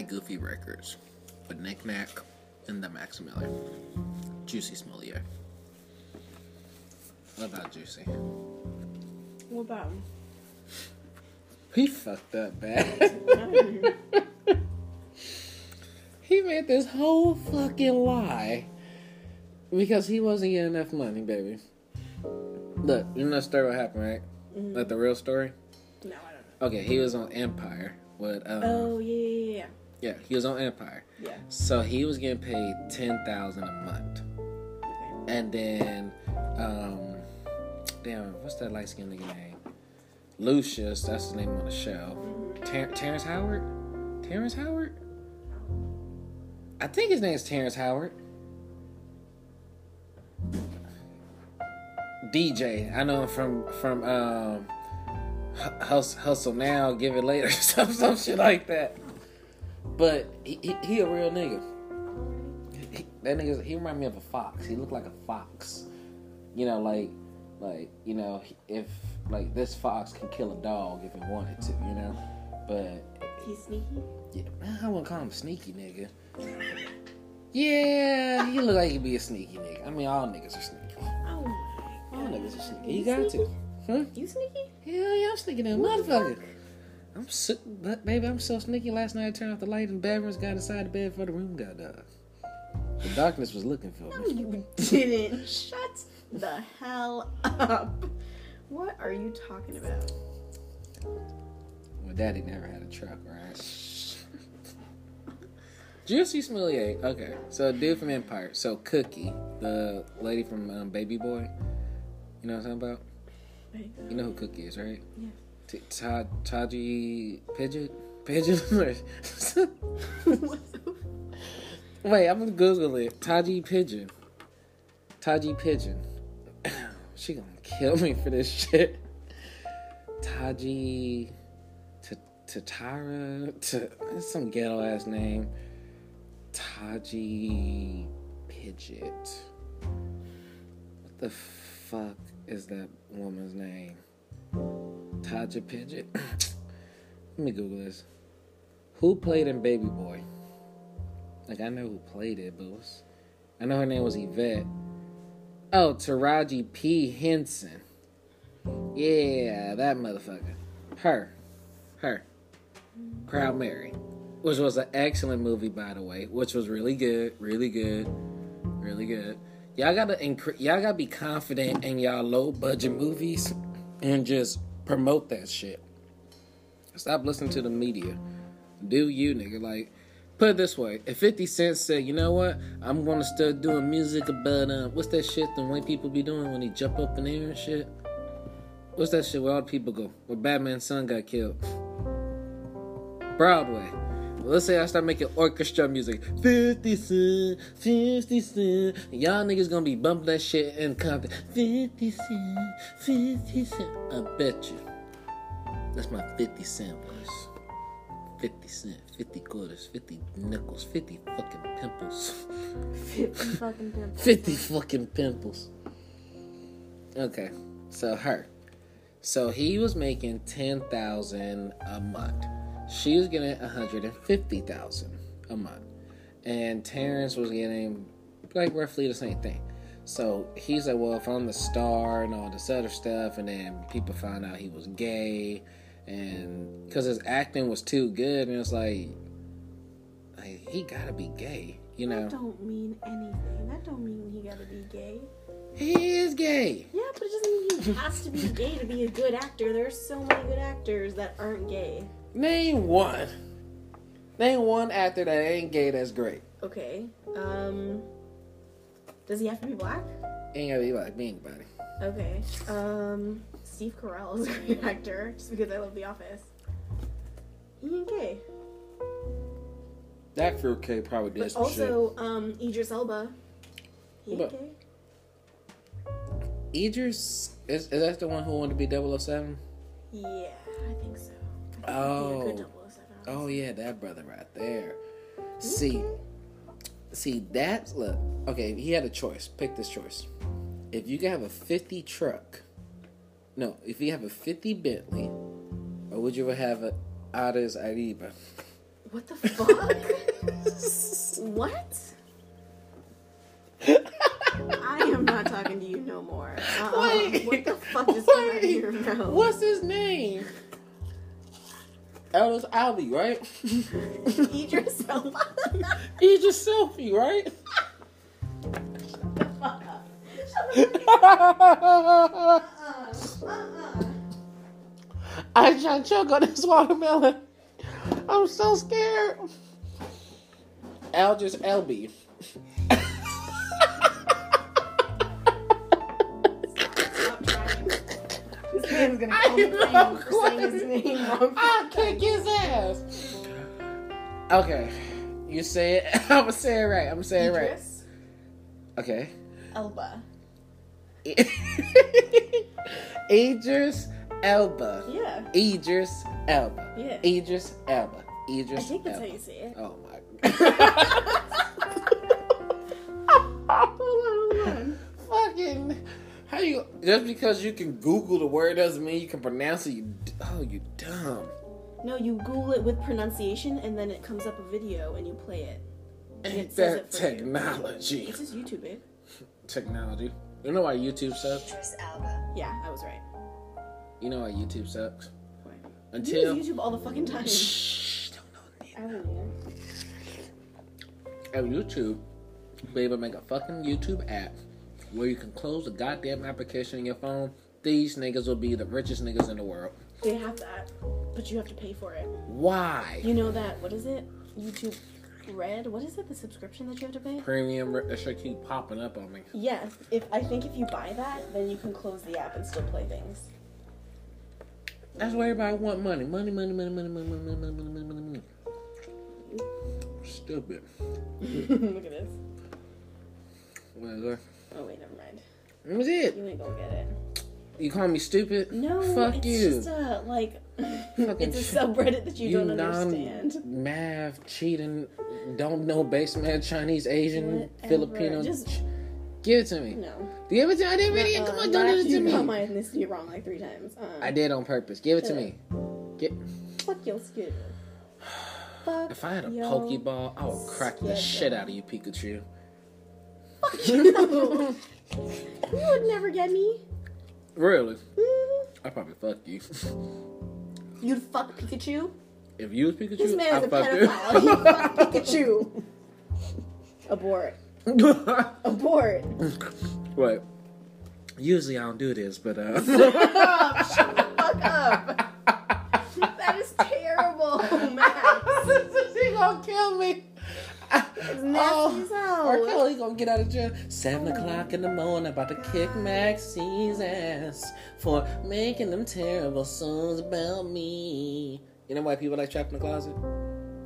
buy Goofy records with Nick Nack and the Max Miller. Juicy Smollett. What about Juicy? What about him? He fucked up bad. he made this whole fucking lie because he wasn't getting enough money, baby. Look, you know the story what happened, right? Mm-hmm. Like the real story? No, I don't know. Okay, he was on Empire with um Oh yeah, yeah, yeah, yeah, he was on Empire. yeah. So he was getting paid ten thousand a month. Okay. And then um damn, what's that light skinned nigga name? Lucius, that's his name on the show. Ter- Terrence Howard? Terrence Howard? I think his name's Terrence Howard. DJ, I know him from from um Hustle, Hustle Now, Give It Later, some some shit like that. But he, he, he a real nigga. He, that nigga, he remind me of a fox. He looked like a fox. You know, like like you know, if like this fox can kill a dog if it wanted to, you know. But He's sneaky. yeah, I wouldn't call him sneaky nigga. Yeah, he look like he'd be a sneaky nigga. I mean, all niggas are sneaky. Oh my All niggas are sneaky. You You got to. Huh? You sneaky? Hell yeah, I'm sneaky than a motherfucker. I'm so, but baby, I'm so sneaky. Last night I turned off the light in the Beverage got inside the bed before the room got dark. The darkness was looking for No, me. you didn't. Shut the hell up. What are you talking about? My daddy never had a truck, right? Juicy Smollett. Okay, so dude from Empire. So Cookie, the lady from um, Baby Boy. You know what I'm talking about? You know who Cookie is, right? Yeah. T- Ta- Taji Pigeon? Pigeon? Wait, I'm gonna Google it. Taji Pigeon. Taji Pigeon. she gonna kill me for this shit. Taji Tatara. T- that's some ghetto ass name. Taji Pidget. What the fuck is that woman's name? Taja Pidget. Let me Google this. Who played in Baby Boy? Like I know who played it, but what's... I know her name was Yvette. Oh, Taraji P. Henson. Yeah, that motherfucker. Her. Her. Proud Mary. Which was an excellent movie, by the way. Which was really good. Really good. Really good. Y'all gotta incre- y'all gotta be confident in y'all low budget movies and just promote that shit. Stop listening to the media. Do you, nigga. Like, put it this way. If 50 Cent said, you know what? I'm gonna start doing music about, uh, what's that shit the white people be doing when they jump up in the air and shit? What's that shit where all the people go? Where Batman's son got killed? Broadway. Let's say I start making orchestra music. 50 Cent, 50 Cent. Y'all niggas gonna be bumping that shit in Compton. 50 Cent, 50 Cent. I bet you. That's my 50 cent verse. 50 cent, 50 quarters, 50 nickels, 50 fucking pimples. 50 fucking pimples. 50 fucking pimples. Okay, so her. So he was making 10,000 a month. She was getting 150,000 a month. And Terrence was getting like roughly the same thing. So he's like, well, if I'm the star and all this other stuff, and then people found out he was gay, and because his acting was too good, and it's like, like he gotta be gay, you know? That don't mean anything. That don't mean he gotta be gay. He is gay. Yeah, but it doesn't mean he has to be gay to be a good actor. There's so many good actors that aren't gay. Name one. Name one actor that ain't gay that's great. Okay. Um. Does he have to be black? Ain't gotta be black. me, anybody. Okay. Um. Steve Carell is a great actor, just because I love The Office. He ain't gay. That fruitcake probably did But also, um, Idris Elba. He ain't gay. Idris, is, is that the one who wanted to be 007? Yeah, I think so. Oh. he'd be a good 007. Oh yeah, that brother right there. Mm-hmm. See, see that look. Okay, he had a choice. Pick this choice. If you could have a fifty truck, no. If you have a fifty Bentley, or would you rather have a Audis Arriba? What the fuck? what? I am not talking to you no more. Uh-uh. Wait. What the fuck just came out of Wait. your mouth? What's his name? Ellis Albie, right? Eat yourself. Just selfie, right? Uh-uh. Uh-uh. I trying to choke on this watermelon. I'm so scared. Al just Albie. This man's gonna I call me know, for saying his name wrong. I'll kick his ass. Okay, you say it. I'm gonna say it right. I'm gonna say it right. Idris Okay. Elba. Idris Elba. Yeah. Idris Elba. Yeah. Idris Elba. I think that's how you say it. Oh my god. Hold on, hold on. Fucking. How you. Just because you can Google the word doesn't mean you can pronounce it. You, oh, you dumb. No, you Google it with pronunciation, and then it comes up a video, and you play it. And Ain't it says that it for you. technology? It's just YouTube, babe. Technology. You know why YouTube sucks? Idris Elba. Yeah, I was right. You know why YouTube sucks? Why? Until. You use YouTube all the fucking time. Shh, don't know I don't know. At YouTube, be able to make a fucking YouTube app where you can close the goddamn application in your phone. These niggas will be the richest niggas in the world. They have that, but you have to pay for it. Why? You know that? What is it? YouTube Red? What is it? The subscription that you have to pay? Premium, that shit keep popping up on me. Yeah. If I think if you buy that, then you can close the app and still play things. That's why everybody want money. Money, money, money, money, money, money, money, money, money, money, money. Stupid. Look at this. Whatever. Oh wait, never mind. That was it. You ain't gonna get it. You call me stupid? No, Fuck it's you. just a like. It's a subreddit that you, don't understand. math cheating, don't know basement Chinese, Asian, Whatever. Filipino. Just Give it to me. no. Give it to me. I didn't really. Uh, Come on, you don't do actually it to got me. my ethnicity wrong like three times. Uh, I did on purpose. Give it to me. Get. Fuck your schedule. Fuck If I had a Pokeball, I would crack the shit out of you, Pikachu. Fuck you. you would never get me. Really? Mhm. I probably fuck you. You'd fuck Pikachu. if you was Pikachu, This man's I'd a fuck pedophile. He fuck Pikachu. Abort. you. Abort. What? Usually I don't do this, but uh. Shut the fuck up. That is terrible, Max. she gonna kill me. It's nasty as hell. R. Kelly gonna get out of jail. Seven oh. o'clock in the morning, about to kick Maxine's ass for making them terrible songs about me. You know why people like Trapped in the Closet?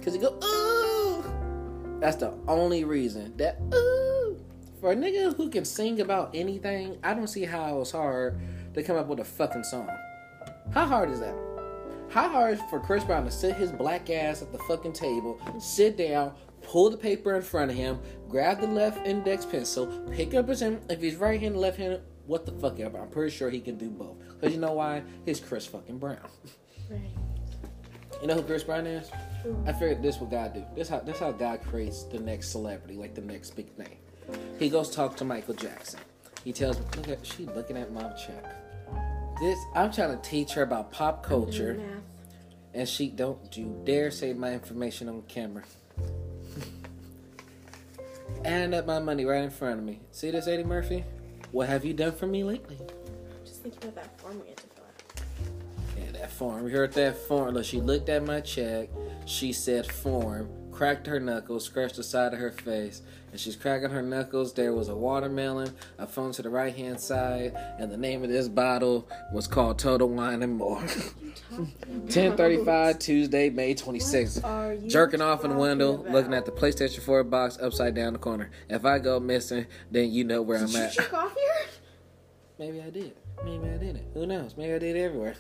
Cause they go, ooh. That's the only reason. That ooh. For a nigga who can sing about anything, I don't see how it's hard to come up with a fucking song. How hard is that? How hard is for Chris Brown to sit his black ass at the fucking table, sit down, pull the paper in front of him, grab the left index pencil, pick up his hand. If he's right handed, left handed, what the fuck ever. I'm pretty sure he can do both. Because you know why? He's Chris fucking Brown. Right. You know who Chris Brown is? I figured this what God do. This how this how God creates the next celebrity, like the next big name. He goes talk to Michael Jackson. He tells me, look at she looking at my check. This I'm trying to teach her about pop culture. And she don't you dare say my information on camera. And up my money right in front of me. See this, Eddie Murphy? What have you done for me lately? Just think about that form we had to fill out. Yeah, that form. We heard that form. Look, she looked at my check. She said form. Cracked her knuckles, scratched the side of her face. And she's cracking her knuckles. There was a watermelon, a phone to the right hand side, and the name of this bottle was called Total Wine and More. 1035 Tuesday, May 26th. What are you Jerking off in the window, talking looking at the PlayStation 4 box upside down the corner. If I go missing, then you know where Did I'm you at. jerk off here? Maybe I did. Maybe I didn't. Who knows? Maybe I did everywhere.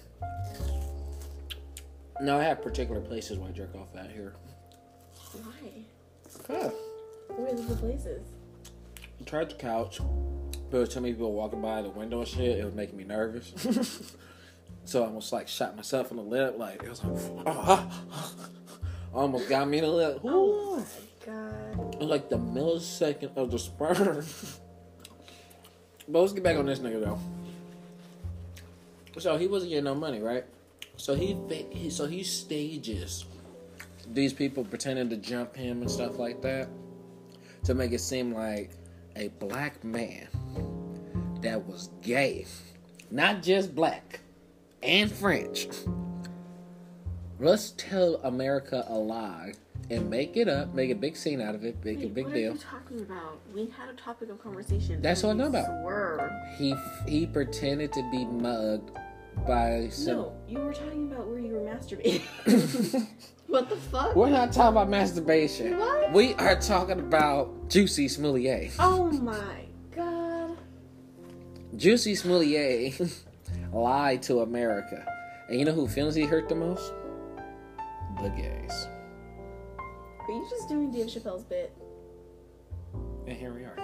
No, I have particular places where I jerk off out here. Why? Huh. Where are the places? I tried the couch. but was too many people walking by the window and shit. It was making me nervous. so I almost like shot myself in the lip. Like, it was like, oh, almost got me in the lip. Oh my god. It was like the millisecond of the sperm. but let's get back on this nigga though. So he wasn't getting no money, right? So he so he stages these people pretending to jump him and stuff like that to make it seem like a black man that was gay, not just black and French. Let's tell America a lie and make it up, make a big scene out of it, make a Wait, big what deal. are you talking about? We had a topic of conversation. That's what I know about. Swerved. He he pretended to be mugged by some. No, you were talking about where you were masturbating. what the fuck? We're not talking about masturbation. What? We are talking about Juicy Smoulier. Oh my god. Juicy Smoulier lied to America. And you know who feels he hurt the most? The gays. Are you just doing Dave Chappelle's bit? And here we are.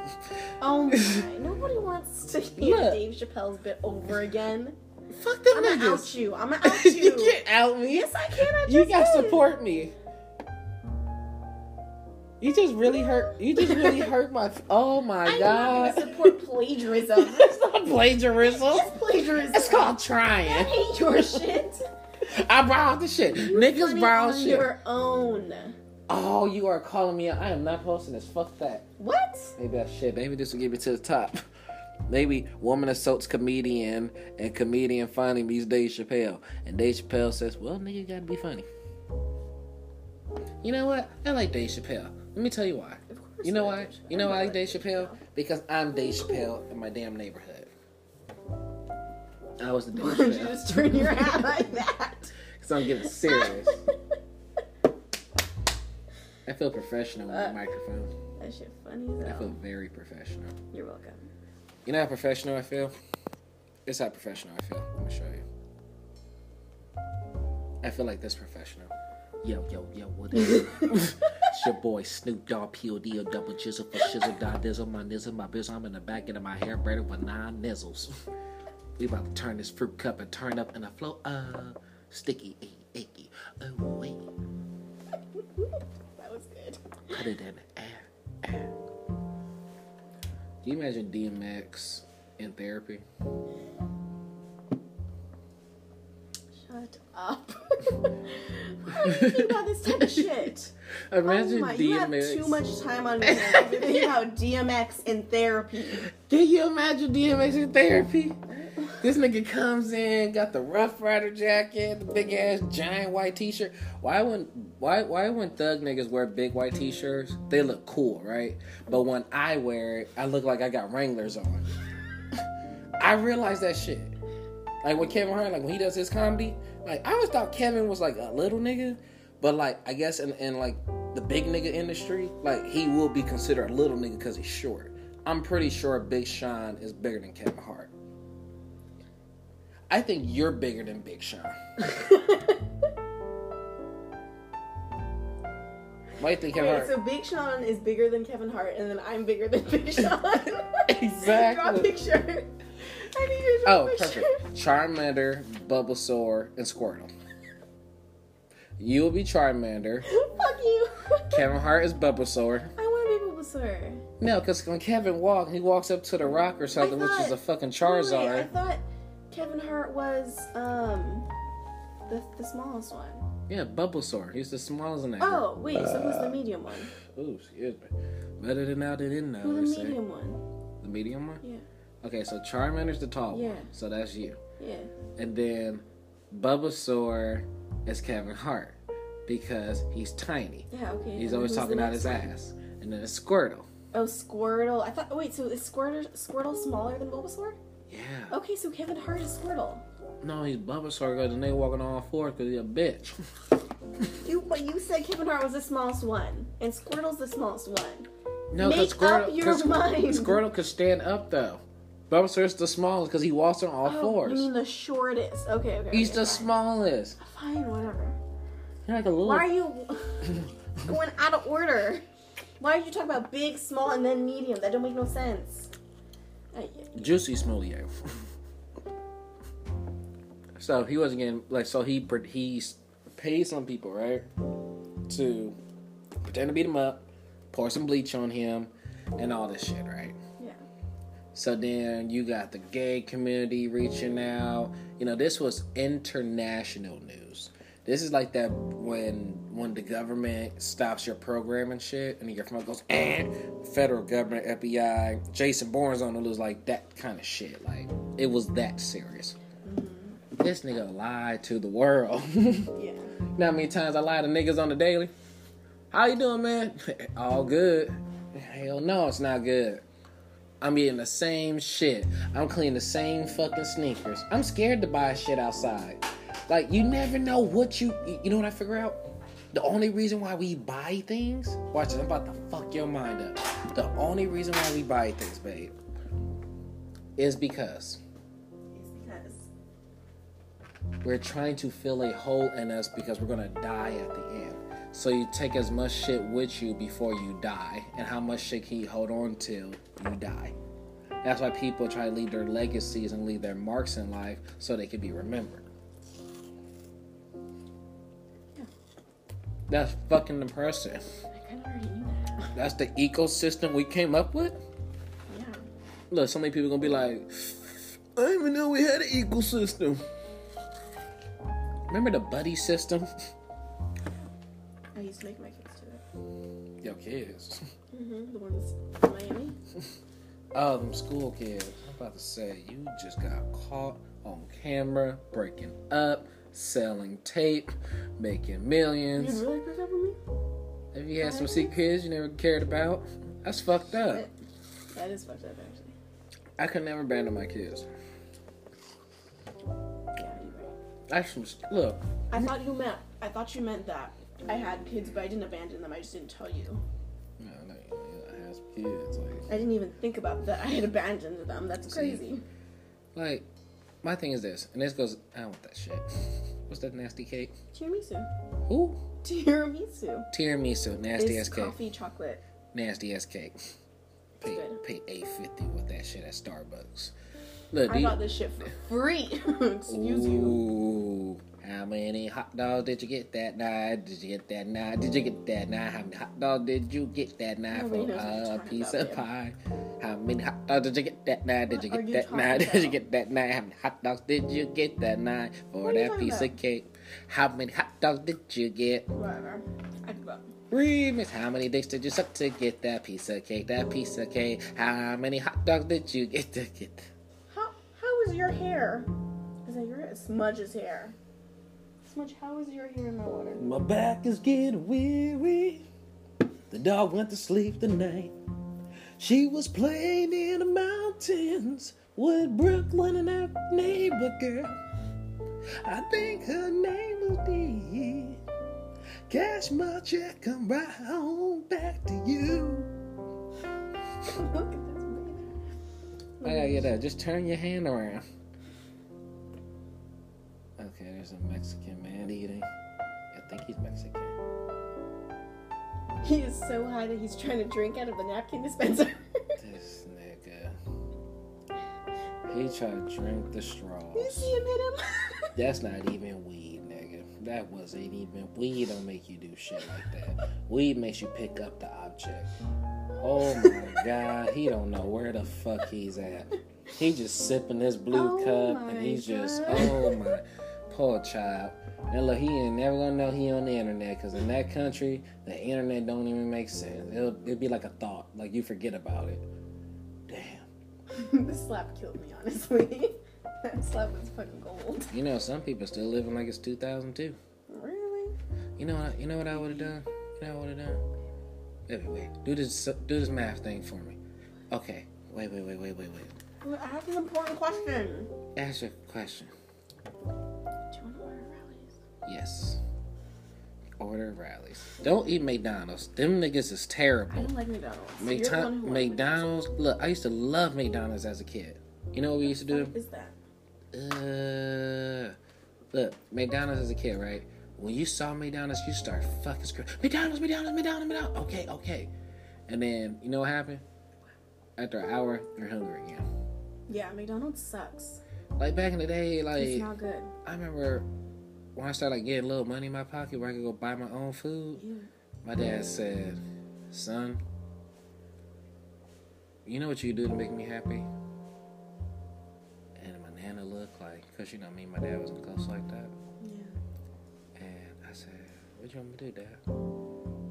Oh my. Nobody wants to hear Look. Dave Chappelle's bit over again. Fuck them I'm gonna out you. I'm gonna out you you. can't out me. yes, I can. I just You gotta support me. You just really hurt. You just really hurt my. Oh my I'm god! not gonna support plagiarism. it's not plagiarism. it's plagiarism. It's called I trying. hate your shit. I borrowed the shit. Niggas Funny borrow on shit. your own. Oh, you are calling me out. I am not posting this. Fuck that. What? Maybe I shit. Maybe this will get me to the top. Maybe woman assaults comedian and comedian finally meets Dave Chappelle. And Dave Chappelle says, Well, nigga, you gotta be funny. You know what? I like Dave Chappelle. Let me tell you why. Of course. You know why? You know why I like Dave Chappelle? Because I'm Dave Chappelle in my damn neighborhood. I was the Dave Why you just turn your hat like that? Because I'm getting serious. I feel professional with Uh, the microphone. that shit funny as I feel very professional. You're welcome. You know how professional I feel? It's how professional I feel. Let me show you. I feel like this professional. Yo, yo, yo, what is it? it's your boy Snoop Dogg, P.O.D. or double chisel for shizzle, die dizzle, my nizzle, my bizzle. I'm in the back end of my hair braided with nine nizzles. We about to turn this fruit cup and turn up in a flow. Uh, sticky, icky, icky. Oh, wait. that was good. Put it in the air, air. Can you imagine DMX in therapy? Shut up. Why are you thinking about this type of shit? Imagine oh my, you have DMX. too much time on your hands. You're thinking about DMX in therapy. Can you imagine DMX in therapy? This nigga comes in, got the Rough Rider jacket, the big ass giant white T-shirt. Why when why why when thug niggas wear big white T-shirts? They look cool, right? But when I wear it, I look like I got Wranglers on. I realize that shit. Like when Kevin Hart, like when he does his comedy, like I always thought Kevin was like a little nigga, but like I guess in, in like the big nigga industry, like he will be considered a little nigga because he's short. I'm pretty sure Big Sean is bigger than Kevin Hart. I think you're bigger than Big Sean. Why do you think Kevin Wait, Hart? so Big Sean is bigger than Kevin Hart, and then I'm bigger than Big Sean. Exactly. Draw a picture. I need to draw Oh, a picture. perfect. Charmander, Bulbasaur, and Squirtle. You will be Charmander. Fuck you. Kevin Hart is Bulbasaur. I want to be Bulbasaur. No, because when Kevin walks, he walks up to the rock or something, which is a fucking Wait, I Charizard. thought Kevin Hart was um the the smallest one. Yeah, Bulbasaur. He's the smallest in that. Oh wait, so who's the medium one? Ooh, excuse me. Better than now than in now. Who's the medium one? The medium one? Yeah, Okay, so Charmander's the tall Yeah. one. So that's you. yeah. And then Bulbasaur is Kevin Hart because he's tiny. Yeah, okay. He's and always talking out next his one? ass. And then it's Squirtle. Oh, Squirtle. I thought. Wait, so is Squirtle Squirtle smaller than Bulbasaur? Yeah. Okay, so Kevin Hart is Squirtle. No, he's Bulbasaur because the nigga walking on all fours because he's a bitch. You, but you said Kevin Hart was the smallest one, and Squirtle's the smallest one. No, Make because Squirtle, up your 'cause mind. Squirtle could stand up though. Bulbasaur's the smallest because he walks on all Oh, fours. You mean the shortest? Okay, okay. he's okay, the fine. smallest. Fine, whatever. You're like a little. Why are you going out of order? Why did you talk about big, small, and then medium? That don't make no sense. Juicy Smoulier. so he wasn't getting like so he he paid some people right to pretend to beat him up, pour some bleach on him, and all this shit, right? Yeah. So then you got the gay community reaching out. You know, this was international news. This is like that when when the government stops your program and shit, and your phone goes, and federal government, FBI, Jason Bourne's on the news, like that kind of shit. Like it was that serious. This nigga lied to the world. Yeah. How many times I lie to niggas on the daily? How you doing, man? All good. Hell no, it's not good. I'm eating the same shit. I'm cleaning the same fucking sneakers. I'm scared to buy shit outside. Like you never know what you you know what I figure out? The only reason why we buy things, watch this, I'm about to fuck your mind up. The only reason why we buy things, babe, is because It's because. We're trying to fill a hole in us because we're gonna die at the end. So you take as much shit with you before you die, and how much shit can you hold on to you die? That's why people try to leave their legacies and leave their marks in life so they can be remembered. That's fucking depressing. I kind of already knew that. That's the ecosystem we came up with. Yeah. Look, so many people gonna be like, I didn't even know we had an ecosystem. Remember the buddy system? I used to make my kids do it. Yo, kids. Mm-hmm. The ones in Miami. Oh, them school kids. I'm about to say, you just got caught on camera, breaking up, selling tape, making millions. You really up with me? If you had some secret kids you never cared about, that's fucked up. That- That is fucked up, actually. I could never abandon my kids. Yeah, you're right. I some look. I thought you meant. I thought you meant that I had kids, but I didn't abandon them. I just didn't tell you. No, no, I had kids. Like, I didn't even think about that. I had abandoned them. That's crazy. like, my thing is this, and this goes. I don't want that shit. What's that nasty cake? Tiramisu. Who? Tiramisu. Tiramisu, nasty It's ass cake. coffee chocolate. Nasty ass cake. Pay good. pay eight fifty with that shit at Starbucks. Look, I you, got this shit for free. Excuse you. How many hot dogs did you get that night? Did you get that night? Did you get that night? How many hot dogs did you get that night for a piece of pie? How many hot dogs did you get that night? Did you get that night? Did you get that night? How many hot dogs did you get that night for What are you that piece of cake? How many hot dogs did you get? Whatever. I give up. Remix. How many dicks did you suck to get that piece of cake? That piece of cake. How many hot dogs did you get to get? How how is your hair? Is that your Smudge's hair? Smudge, how is your hair in my water? My back is getting weary. The dog went to sleep tonight. She was playing in the mountains with Brooklyn and that neighbor girl. I think her name was Dee. Cash my check, come right home back to you. Look at this baby. I gotta get that. Just turn your hand around. Okay, there's a Mexican man eating. I think he's Mexican. He is so high that he's trying to drink out of the napkin dispenser. This nigga. He tried to drink the you see him hit him? That's not even weed, nigga. That wasn't even weed. Don't make you do shit like that. Weed makes you pick up the object. Oh my god, he don't know where the fuck he's at. He just sipping this blue Oh cup, and he's just oh my poor child. And look, he ain't never gonna know he on the internet, cause in that country, the internet don't even make sense. It'll it'll be like a thought, like you forget about it. Damn. this slap killed me, honestly. that slap was fucking gold. You know, some people still living like it's 2002. Really? You know what? You know what I would have done? You know what I would have done? Wait, wait, wait. Do this. Do this math thing for me. Okay. Wait, wait, wait, wait, wait, wait. I have an important question. Ask your question. Yes. Order rallies. Don't eat McDonald's. Them niggas is terrible. I don't like McDonald's. You're the one who likes McDonald's. Look, I used to love McDonald's as a kid. You know what we used to do? is that? Uh, look, McDonald's as a kid, right? When you saw McDonald's, you start fucking screaming, McDonald's, McDonald's, McDonald's, McDonald's. Okay, okay. And then, you know what happened? After an hour, you're hungry again. Yeah, McDonald's sucks. Like back in the day, like It's not good. I remember when I started like getting a little money in my pocket where I could go buy my own food, my dad said, "Son, you know what you do to make me happy?" And my nana looked like, cause you know me, and my dad wasn't close like that. yeah. And I said, What you want me to do, Dad?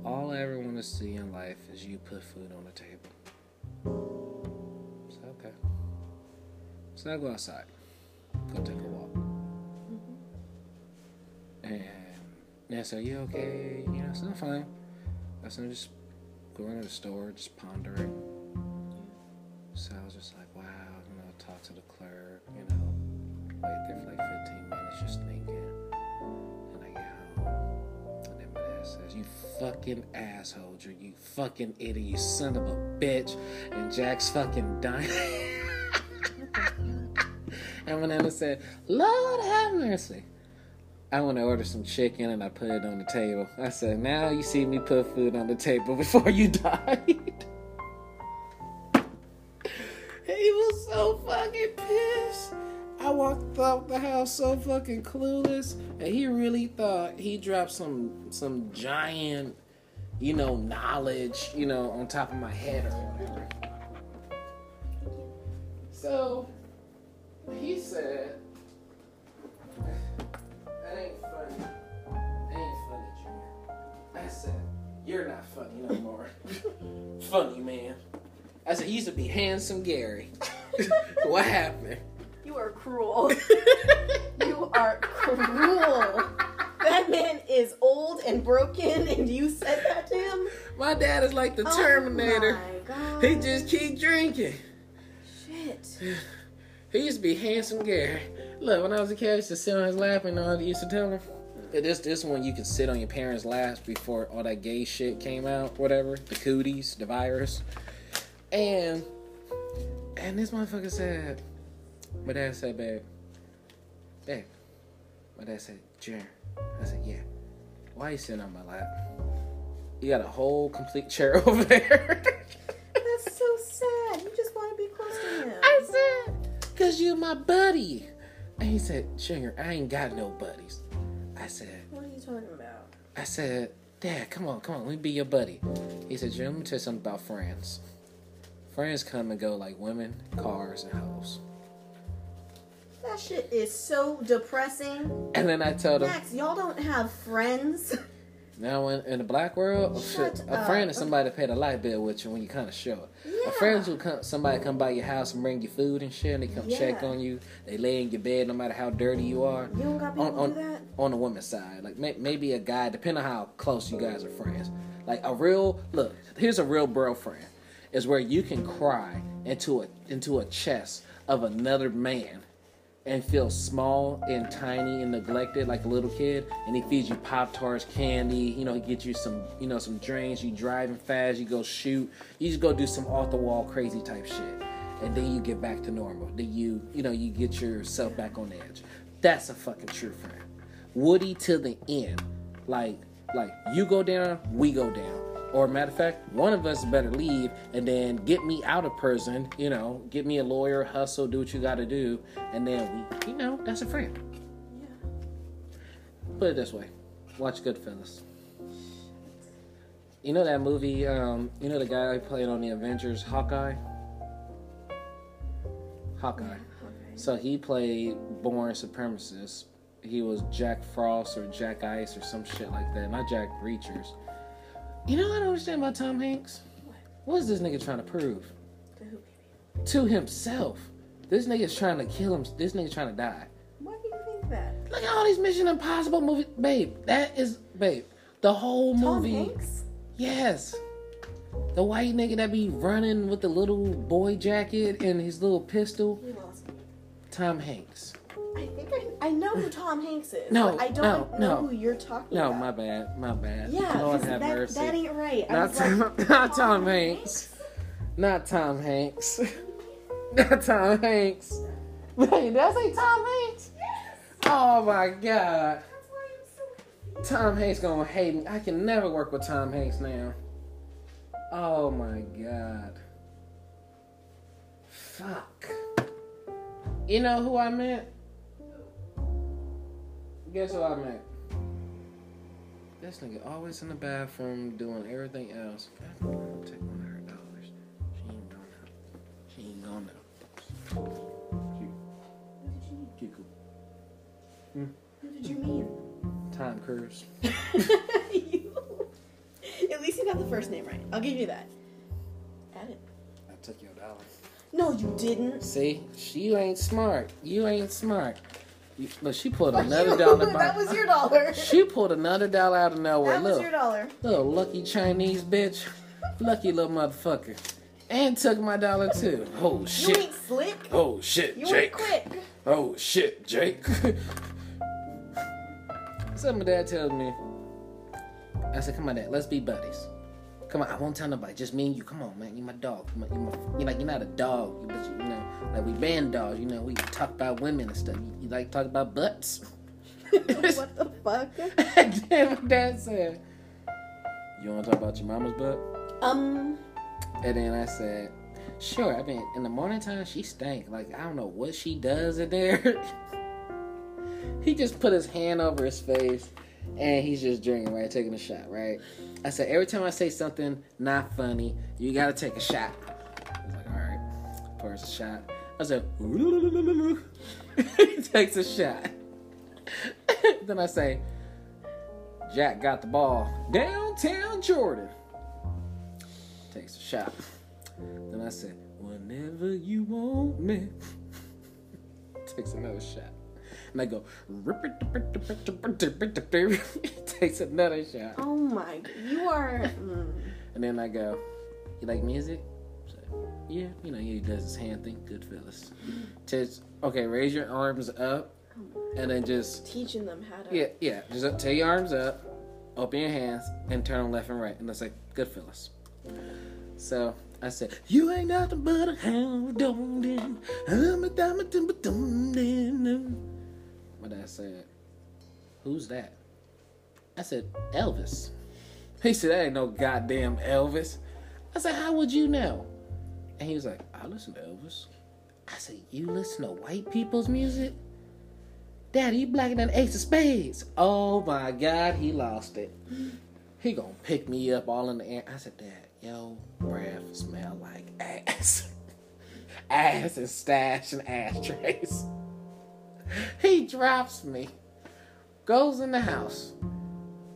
All I ever want to see in life is you put food on the table. So Okay. So I go outside, go take a walk. And Nana said, You okay? You know, I said, I'm fine. Said, I'm just going to the store, just pondering. So I was just like, Wow, you know, talk to the clerk, you know, wait there for like 15 minutes, just thinking. And I get home. And then my dad says, You fucking asshole, Drew. You fucking idiot. You son of a bitch. And Jack's fucking dying. and my nana said, Lord have mercy. I want to order some chicken and I put it on the table. I said, Now you see me put food on the table before you died. he was so fucking pissed. I walked out the house so fucking clueless, and he really thought he dropped some some giant, you know, knowledge, you know, on top of my head or whatever. So he said, I said, "You're not funny no more. funny man." I said, "He used to be handsome Gary. what happened?" You are cruel. you are cruel. That man is old and broken, and you said that to him? My dad is like the Oh Terminator. He just keep drinking. Shit. He used to be handsome Gary. Look, when I was a kid, I used to sit on his lap and all I used to tell him. "Yeah, This this one you could sit on your parents' laps before all that gay shit came out, whatever. The cooties, the virus. And and this motherfucker said, my dad said, babe, babe. My dad said, Jared. I said, yeah. Why you sitting on my lap? You got a whole complete chair over there. That's so sad. You just want to be close to him. I said, cause you my buddy. And he said, Junior, I ain't got no buddies. I said, What are you talking about? I said, Dad, come on, come on, let me be your buddy. He said, Junior, let me tell you something about friends. Friends come and go like women, cars, and hoes. That shit is so depressing. And then I told him, Max, y'all don't have friends. now in, in the black world, oh, shit, a friend is somebody that paid a light bill with you when you kind of show it. Yeah. A friend who come, somebody come by your house and bring you food and shit, and they come check on you. They lay in your bed no matter how dirty you are. You don't got people on, do that? on, on the woman's side. Like may, maybe a guy, depending on how close you guys are friends. Like a real look. Here's a real bro friend. Is where you can cry into a into a chest of another man and feel small and tiny and neglected like a little kid and he feeds you pop tarts candy you know he gets you some you know some drinks you driving fast you go shoot you just go do some off the wall crazy type shit and then you get back to normal. Then you you know you get yourself back on edge. That's a fucking true friend. Woody to the end. Like like you go down we go down or matter of fact one of us better leave and then get me out of prison you know get me a lawyer hustle do what you got to do and then we you know that's a friend Yeah. put it this way watch goodfellas you know that movie um you know the guy who played on the avengers hawkeye hawkeye Okay. so he played Born Supremacist. He was Jack Frost or Jack Ice or some shit like that. Not Jack Reachers. You know what I don't understand about Tom Hanks? What? What is this nigga trying to prove? To who, baby? To himself. This nigga's trying to kill him. This nigga's trying to die. Why do you think that? Look at all these Mission Impossible movies. Babe, that is, babe, the whole movie. Tom movie. Hanks? Yes. The white nigga that be running with the little boy jacket and his little pistol. You lost me. Tom Hanks. I think I, I know who Tom Hanks is. No, but I don't no, know no. who you're talking No, about. No, my bad. My bad. Yeah, Lord have that, mercy. that ain't right. Not Tom, like, not Tom Hanks. Not Tom Hanks. Not Tom Hanks. Wait, I say Tom Hanks? Oh my god. That's why I'm so Tom Hanks gonna hate me. I can never work with Tom Hanks now. Oh my god. Fuck. You know who I meant? Guess what I met? This nigga always in the bathroom doing everything else. I'm gonna take one of her dollars. She ain't gonna know. She ain't gonna know. She, she cool. What did you mean? Tom Cruise. you. At least you got the first name right. I'll give you that. Add it. I took your dollar. No, you didn't. See, she ain't smart. You ain't smart. You, look, she pulled Fuck another you. dollar. that By, was your dollar. she pulled another dollar out of nowhere. that was Look, your dollar. little lucky Chinese bitch, lucky little motherfucker, and took my dollar too. Oh shit. You ain't slick. Oh shit, Jake. You Jake. ain't quick. Oh shit, Jake. so my dad tells me, I said, "Come on, dad, let's be buddies. Come on, I won't tell nobody. Just me and you. Come on, man. You my dog. You, my, you, my, you like you're not a dog, but you, you know, like we band dogs. You know, we talk about women and stuff. You, you like talk about butts." what the fuck? Damn, my dad said, "You want to talk about your mama's butt?" Um. And then I said, "Sure." I mean, in the morning time, she stank. Like I don't know what she does in there. he just put his hand over his face, and he's just drinking, right, taking a shot, right. I said, every time I say something not funny, you gotta take a shot. He's like, all right, pours a shot. I said, he takes a shot. then I say, Jack got the ball downtown Jordan takes a shot. Then I said, whenever you want me. takes another shot. And I go, takes another shot. Oh my. You are. Mm. And then I go, you like music? So, yeah, you know, he does his hand thing. Good fellas. Just, okay, raise your arms up. And then just, Teaching them how to. yeah, yeah, just up, take your arms up, open your hands, and turn them left and right. And that's like, good fellas. So I said, You ain't nothing but a hound dog. I'm a diamond timber dum My dad said, Who's that? I said, Elvis. He said, That ain't no goddamn Elvis. I said, How would you know? And he was like, I listen to Elvis. I said, You listen to white people's music? Daddy, you blacker than Ace of Spades. Oh my God, he lost it. He gonna pick me up all in the air. I said, Dad, yo, breath smell like ass. ass and stash and ashtrays. he drops me, goes in the house.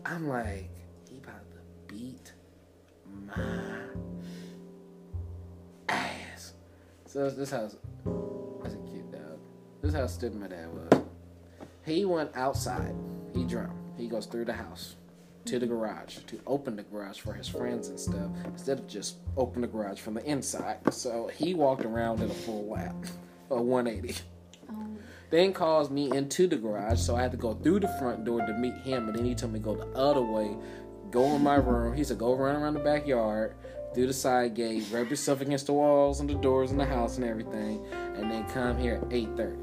I'm like, he about to beat my ass. So this house, that's a cute dog. This how stupid my dad was. He went outside. He drunk. He goes through the house to the garage to open the garage for his friends and stuff instead of just open the garage from the inside. So he walked around in a full lap, a 180. Then calls me into the garage, so I had to go through the front door to meet him. And then he told me to go the other way, go in my room. He said go run around the backyard, through the side gate, rub yourself against the walls and the doors in the house and everything, and then come here at 8:30.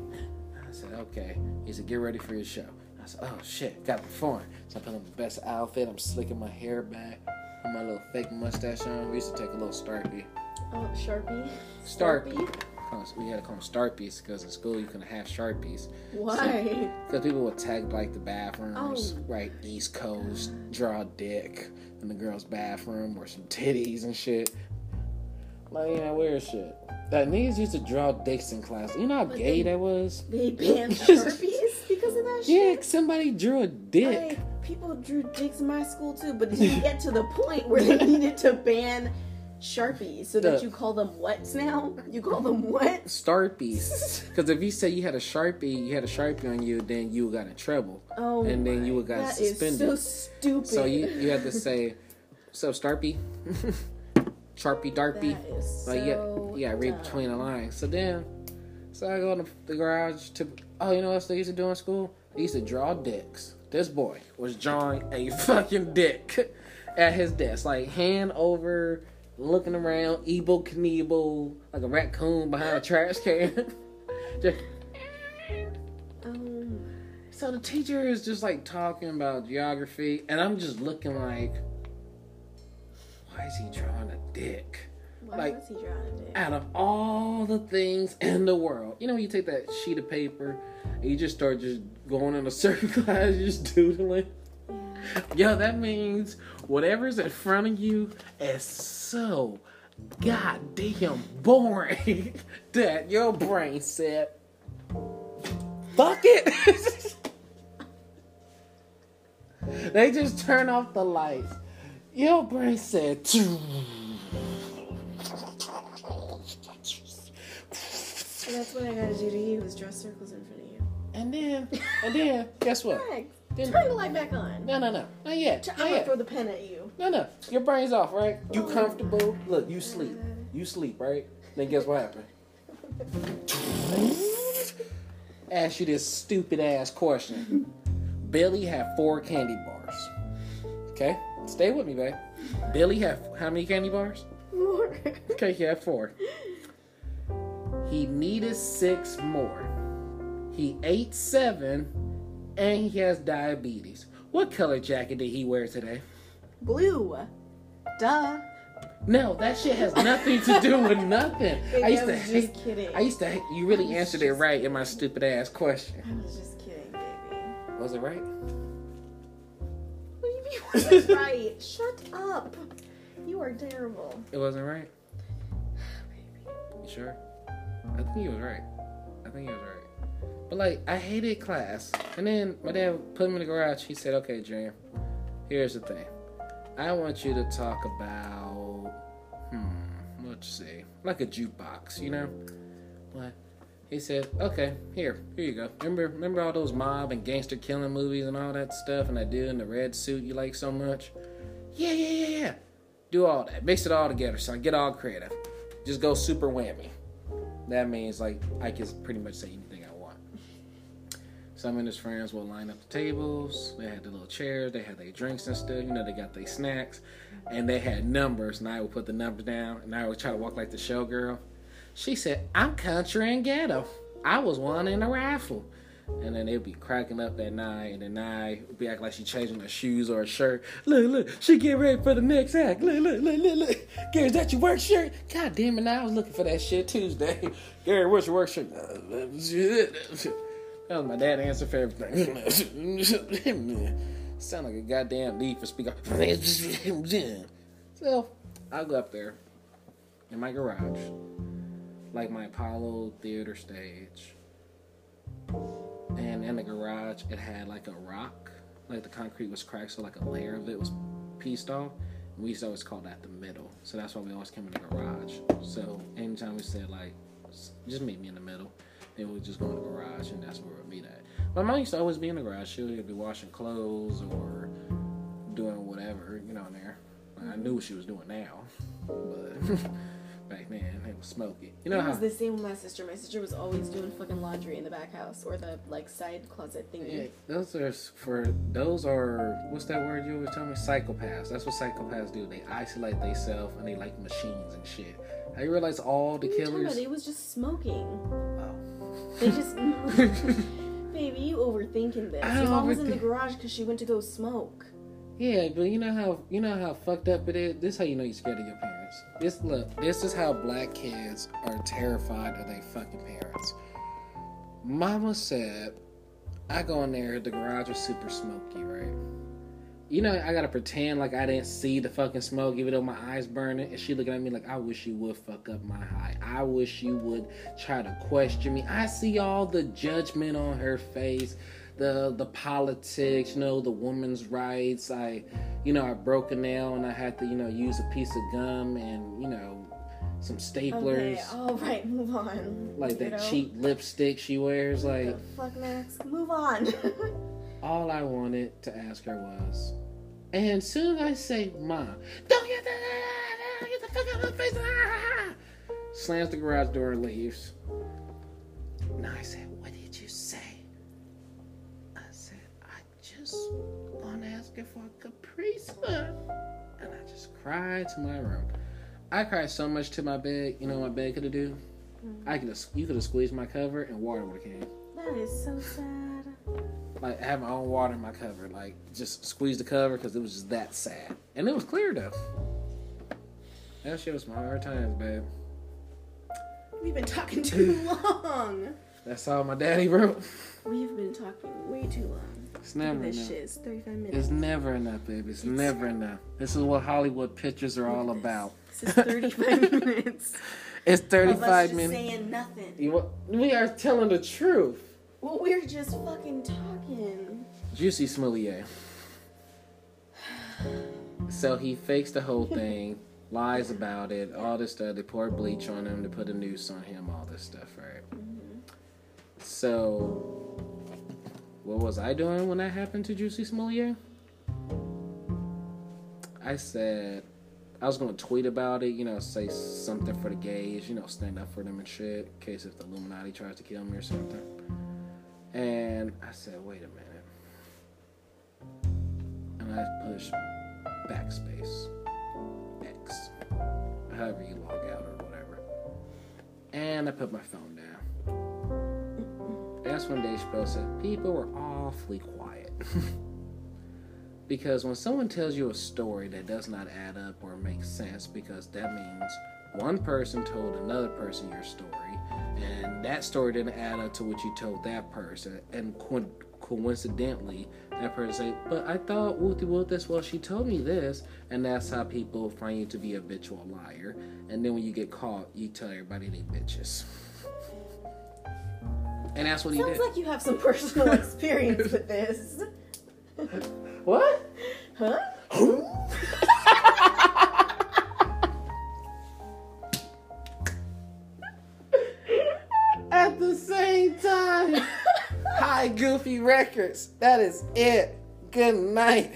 I said okay. He said get ready for your show. I said oh shit, got to perform. So I put on the best outfit. I'm slicking my hair back, put my little fake mustache on. We used to take a little starpie. oh, Sharpie. Starpie. Us- We had to call them starpies because in school you couldn't have sharpies. Why? Because people would tag like the bathrooms, Oh. right? East Coast, draw a dick in the girls' bathroom or some titties and shit. Like, yeah, weird shit. That niggas used to draw dicks in class. You know how But gay they- that was? They banned Sharpies because of that shit? Yeah, somebody drew a dick. People drew dicks in my school too, but did you get to the point where they needed to ban Sharpies so that The- you call them what's now? You call them what? Starpies. Because if you say you had a sharpie, you had a sharpie on you, then you got in trouble. Oh, And then you got that is suspended. so stupid. So you you had to say, "So Starpy, Sharpie Darpy." That is Like yeah, so yeah, read dumb. between the lines. So then, so I go in the, the garage to. Oh, you know what else they used to do in school? They used to draw dicks. This boy was drawing a fucking dick at his desk, like hand over, looking around, Evel Knievel, like a raccoon behind a trash can. Just- Oh, so the teacher is just like talking about geography, and I'm just looking like, why is he drawing a dick? why Like- was he drawing a dick? out of all the things in the world, you know, you take that sheet of paper and you just start just going in a certain class, just doodling. Yo, that means whatever's in front of you is so goddamn boring that your brain said, fuck it. they just turn off the lights. Your brain said, that's what I gotta do to you is draw circles in front of you. and then, and then, guess what? Thanks. Then- Turn the light back on. No, no, no, not yet. I'm Not gonna yet. throw the pen at you. No, no. Your brain's off, right? You oh. comfortable? Look, you sleep. You sleep, right? Then guess what happened? Ask you this stupid ass question. Billy had four candy bars. Okay? Stay with me, babe. Billy had how many candy bars? More. Okay, he had four. He needed six more. He ate seven, and he has diabetes. What color jacket did he wear today? Blue. Duh. No, that shit has nothing to do with nothing. Baby, I used to hate. kidding. I used to. Hate, you really answered it right in my stupid ass question. I was just kidding, baby. Was it right? What do you mean was it right? Shut up. You are terrible. It wasn't right. You sure? I think he was right. I think he was right. But like, I hated class, and then my dad put him in the garage. He said, "Okay, Dream, here's the thing. I want you to talk about, hmm, let's see, like a jukebox, you know? What? He said, "Okay, here, here you go. Remember, remember all those mob and gangster killing movies and all that stuff, and that dude in the red suit you like so much? Yeah, yeah, yeah, yeah. Do all that. Mix it all together, son. Get all creative. Just go super whammy. That means like I can pretty much say. Some of his friends will line up the tables. They had the little chairs. They had their drinks and stuff. You know, they got their snacks, and they had numbers. And I would put the numbers down, and I would try to walk like the showgirl. She said, "I'm country and ghetto. I was one in a raffle." And then they'd be cracking up that night, and then I would be acting like she changing her shoes or her shirt. Look, look, she get ready for the next act. Look, look, look, look, look. Gary, is that your work shirt? God damn it, I was looking for that shit Tuesday. Gary, what's your work shirt? That was my dad answer for everything. Sound like a goddamn need for speaker. so, I'll go up there in my garage, like my Apollo theater stage and in the garage it had like a rock like the concrete was cracked so like a layer of it was pieced off and we used to always call that the middle so that's why we always came in the garage so anytime we said like just meet me in the middle then we would just go in the garage and that's where we'd meet at my mom used to always be in the garage she would be washing clothes or doing whatever you know in there i knew what she was doing now but back then it was smoky you know it how was the same with my sister. My sister was always doing fucking laundry in the back house or the like side closet thingy. Yeah, those are for those are what's that word you always tell me? Psychopaths. That's what psychopaths do. They isolate themselves and they like machines and shit. I realize all the What are you talking killers? They was just smoking. Oh. They just. Baby, you overthinking this. Your mom was in the garage because she went to go smoke. yeah, but you know how you know how fucked up it is. This is how you know you're scared of your parents. This look. This is how black kids are terrified of their fucking parents. Mama said, I go in there. The garage was super smoky, right? You know, I gotta pretend like I didn't see the fucking smoke, even though my eyes burning. And she looking at me like, I wish you would fuck up my high. I wish you would try to question me. I see all the judgment on her face, the the politics, you know, the woman's rights. I, you know, I broke a nail and I had to, you know, use a piece of gum and you know, some staplers, Okay, all right, move on. like that know? cheap lipstick she wears. Like, the fuck, Max? Move on. all I wanted to ask her was, and soon as I say, "Mom, don't get the get the fuck out of my face!" ah!" slams the garage door and leaves. Now I said, "What did you say?" I said, "I just want to ask her for a Capri Sun," and I just cried to my room. I cried so much to my bed. You know what my bed could have do? I could have. You could have squeezed my cover and water would have came that is so sad. Like have my own water in my cover, like just squeeze the cover because it was just that sad, and it was clear though. That shit was my hard times, babe. We've been talking too long. That's all my daddy wrote. We've been talking way too long. It's never this enough. shit is 35 minutes. It's never enough, baby. It's never enough. This is what Hollywood pictures are all about. This is 35 minutes. It's of us 35 just minutes. saying nothing. You We are telling the truth. Well, we're just fucking talking. Jussie Smollett. So he fakes the whole thing, lies about it, all this stuff. They pour bleach on him, to put a noose on him, all this stuff, right? Mm-hmm. So, what was I doing when that happened to Jussie Smollett? I said I was gonna tweet about it, you know, say something for the gays, you know, stand up for them and shit, in case if the Illuminati tries to kill me or something. And I said, wait a minute. And I pushed backspace, X, however you log out or whatever. And I put my phone down. That's when Dave Chappelle said, people were awfully quiet. because when someone tells you a story that does not add up or make sense, because that means one person told another person your story, and that story didn't add up to what you told that person, and co- coincidentally, that person say, "But I thought Wooty Woot this. Well, she told me this," and that's how people find you to be a habitual liar. And then when you get caught, you tell everybody they bitches. And that's what he did. Sounds like you have some personal experience with this. what? Huh? Hi, Goofy Records. That is it. Good night.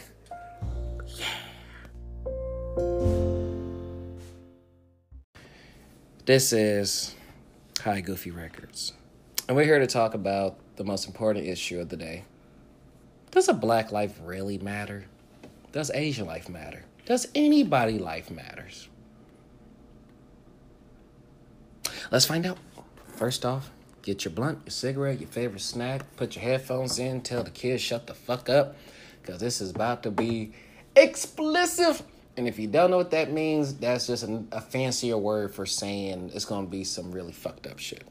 This is Hi Goofy Records. And we're here to talk about the most important issue of the day. Does a black life really matter? Does Asian life matter? Does anybody life matters? Let's find out. First off, get your blunt, your cigarette, your favorite snack, put your headphones in, tell the kids shut the fuck up, because this is about to be explicit. And if you don't know what that means, that's just a, a fancier word for saying it's gonna be some really fucked up shit.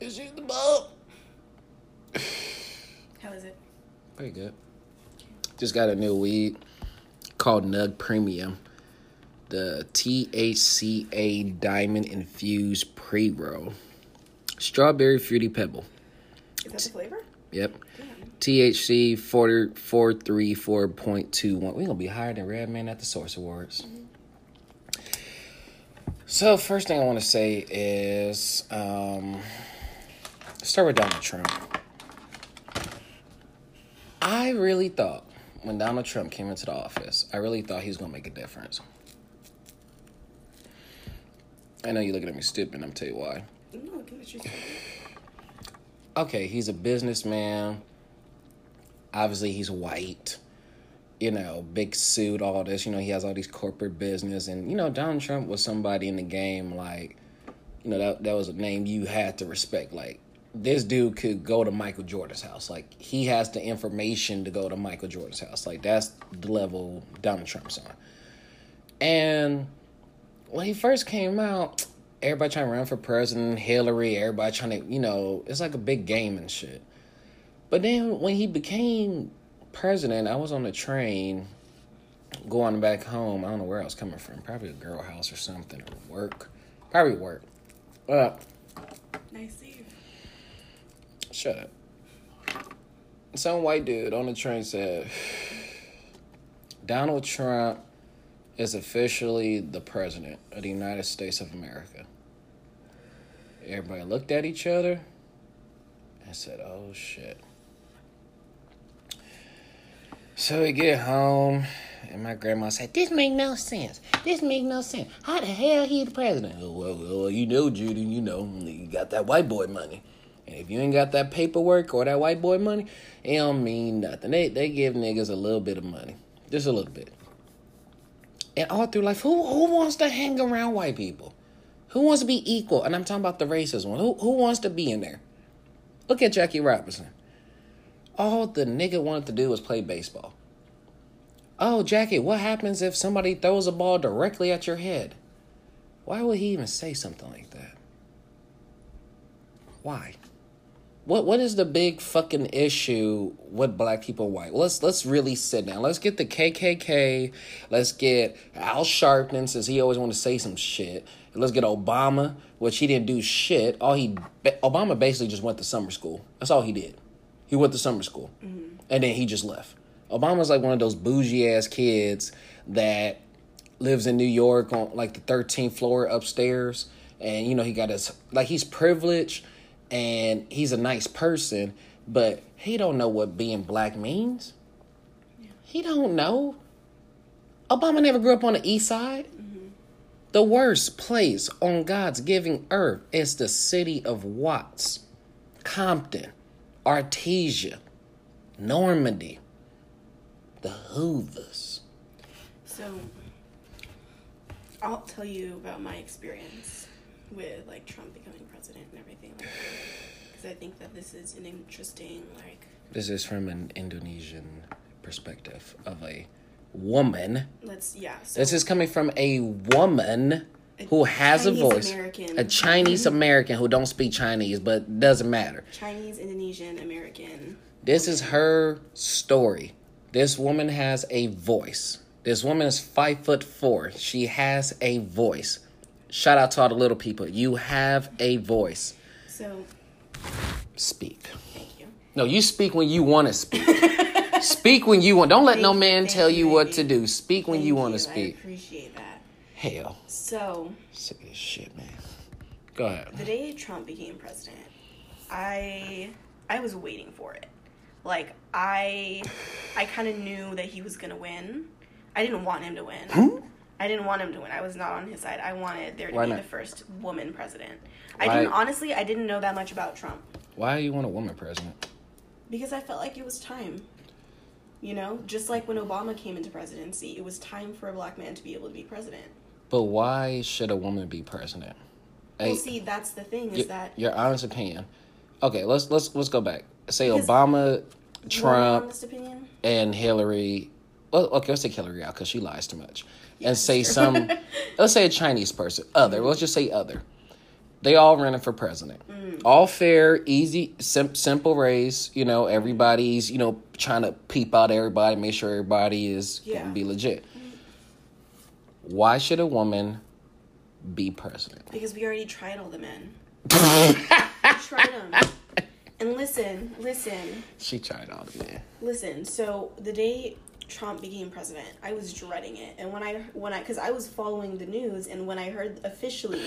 Is she the ball? How is it? Pretty good. Just got a new weed called Nug Premium. The THCA Diamond Infused Pre Roll. Strawberry Fruity Pebble. Is that the flavor? Yep. THC 40 434.21. We're going to be higher than Redman at the Source Awards. So, first thing I want to say is um, start with Donald Trump. I really thought when Donald Trump came into the office, I really thought he was going to make a difference. I know you're looking at me stupid, I'm tell you why. It your okay, he's a businessman. Obviously, he's white. You know, big suit, all this. You know, he has all these corporate business, and you know, Donald Trump was somebody in the game. Like, you know, that that was a name you had to respect. Like, this dude could go to Michael Jordan's house. Like, he has the information to go to Michael Jordan's house. Like, that's the level Donald Trump's on. And when he first came out, everybody trying to run for president, Hillary, everybody trying to, you know, it's like a big game and shit. But then when he became president, I was on the train going back home. I don't know where I was coming from. Probably a girl house or something, or work. Probably work. Uh, Nice Eve. shut up. Some white dude on the train said, Donald Trump is officially the president of the United States of America. Everybody looked at each other and said, oh shit. So we get home, and my grandma said, This make no sense. This make no sense. How the hell he the president? Oh, well, well, you know, Judy, you know, you got that white boy money. And if you ain't got that paperwork or that white boy money, it don't mean nothing. They they give niggas a little bit of money. Just a little bit. And all through life, who who wants to hang around white people? Who wants to be equal? And I'm talking about the racist one. Who who wants to be in there? Look at Jackie Robinson. All the nigga wanted to do was play baseball. Oh, Jackie, what happens if somebody throws a ball directly at your head? Why would he even say something like that? Why? What what is the big fucking issue with black people white? Let's let's really sit down. Let's get the KKK. Let's get Al Sharpton since he always want to say some shit. Let's get Obama, which he didn't do shit. All he Obama basically just went to summer school. That's all he did. He went to summer school, mm-hmm. and then he just left. Obama's like one of those bougie ass kids that lives in New York on like the 13th floor upstairs, and you know he got his like he's privileged and he's a nice person, but he don't know what being black means. Yeah. He don't know. Obama never grew up on the east side. The worst place on God's giving earth is the city of Watts, Compton, Artesia, Normandy, the Hoovers. So, I'll tell you about my experience with like Trump becoming president and everything like that. Because I think that this is an interesting like. This is from an Indonesian perspective of a woman. Let's yeah. So this is coming from a woman a who has Chinese a voice. American. A Chinese American who don't speak Chinese, but doesn't matter. Chinese, Indonesian, American. This is her story. This woman has a voice. This woman is five foot four. She has a voice. Shout out to all the little people. You have a voice. So speak. Thank you. No, you speak when you want to speak. speak when you want. Don't let thank, no man tell you, what to do. Speak when you want to speak. I appreciate that. Hell. So sick of this shit, man. Go ahead. The day Trump became president, I I was waiting for it. Like I I kind of knew that he was gonna win. I didn't want him to win. Hmm? I didn't want him to win. I was not on his side. I wanted there to Why be not? the first woman president. I didn't honestly. I didn't know that much about Trump. Why you want a woman president? Because I felt like it was time. You know, just like when Obama came into presidency, it was time for a black man to be able to be president. But why should a woman be president? Well, hey, see, that's the thing is your, that your honest opinion. Okay, let's let's let's go back. Say because Obama, Trump, and Hillary. Well, okay, let's take Hillary out because she lies too much and say some, let's say a Chinese person, other, let's just say other. They all running for president. Mm. All fair, easy, sim- simple race. You know, everybody's, you know, trying to peep out everybody, make sure everybody is yeah. going to be legit. Why should a woman be president? Because we already tried all the men. tried them. And listen, listen. She tried all the men. Listen, so the day Trump became president, I was dreading it. And when I when I cuz I was following the news and when I heard officially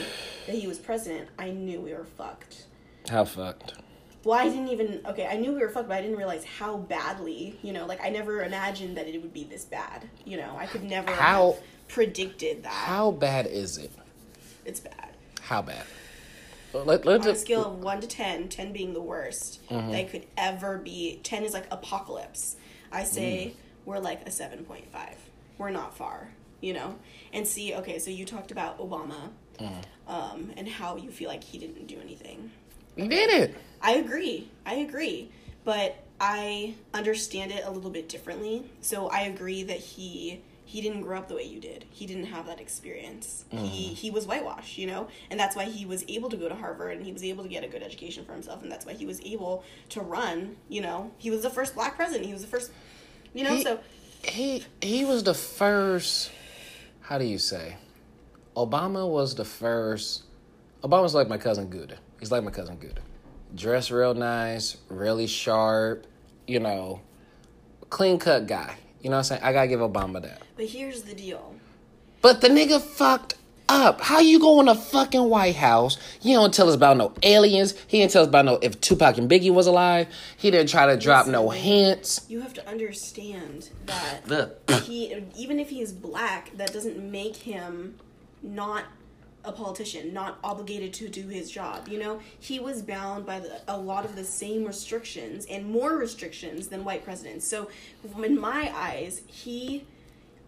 that he was president, I knew we were fucked. How fucked? Well, I didn't even okay, I knew we were fucked, but I didn't realize how badly, you know, like I never imagined that it would be this bad. You know, I could never how, have predicted that. How bad is it? It's bad. How bad? Let, let, On a scale of 1 to 10, 10 being the worst mm-hmm. that could ever be, 10 is like apocalypse. I say mm we're like a 7.5. We're not far, you know? And see, okay, so you talked about Obama mm. um, and how you feel like he didn't do anything. He did it. I agree. I agree. But I understand it a little bit differently. So I agree that he he didn't grow up the way you did. He didn't have that experience. Mm. He he was whitewashed, you know, and that's why he was able to go to Harvard and he was able to get a good education for himself, and that's why he was able to run. You know, he was the first black president. He was the first you know, he, so he he was the first. How do you say? Obama was the first. Obama's like my cousin Gouda. He's like my cousin Gouda. Dressed real nice, really sharp. You know, clean cut guy. You know what I'm saying? I gotta give Obama that. But here's the deal. But the nigga fucked up. How you go in the fucking White House? You don't tell us about no aliens. He didn't tell us about no if Tupac and Biggie was alive. He didn't try to drop Listen, no hints. You have to understand that he, even if he is black, that doesn't make him not a politician, not obligated to do his job. You know, he was bound by the, a lot of the same restrictions and more restrictions than white presidents. So, in my eyes, he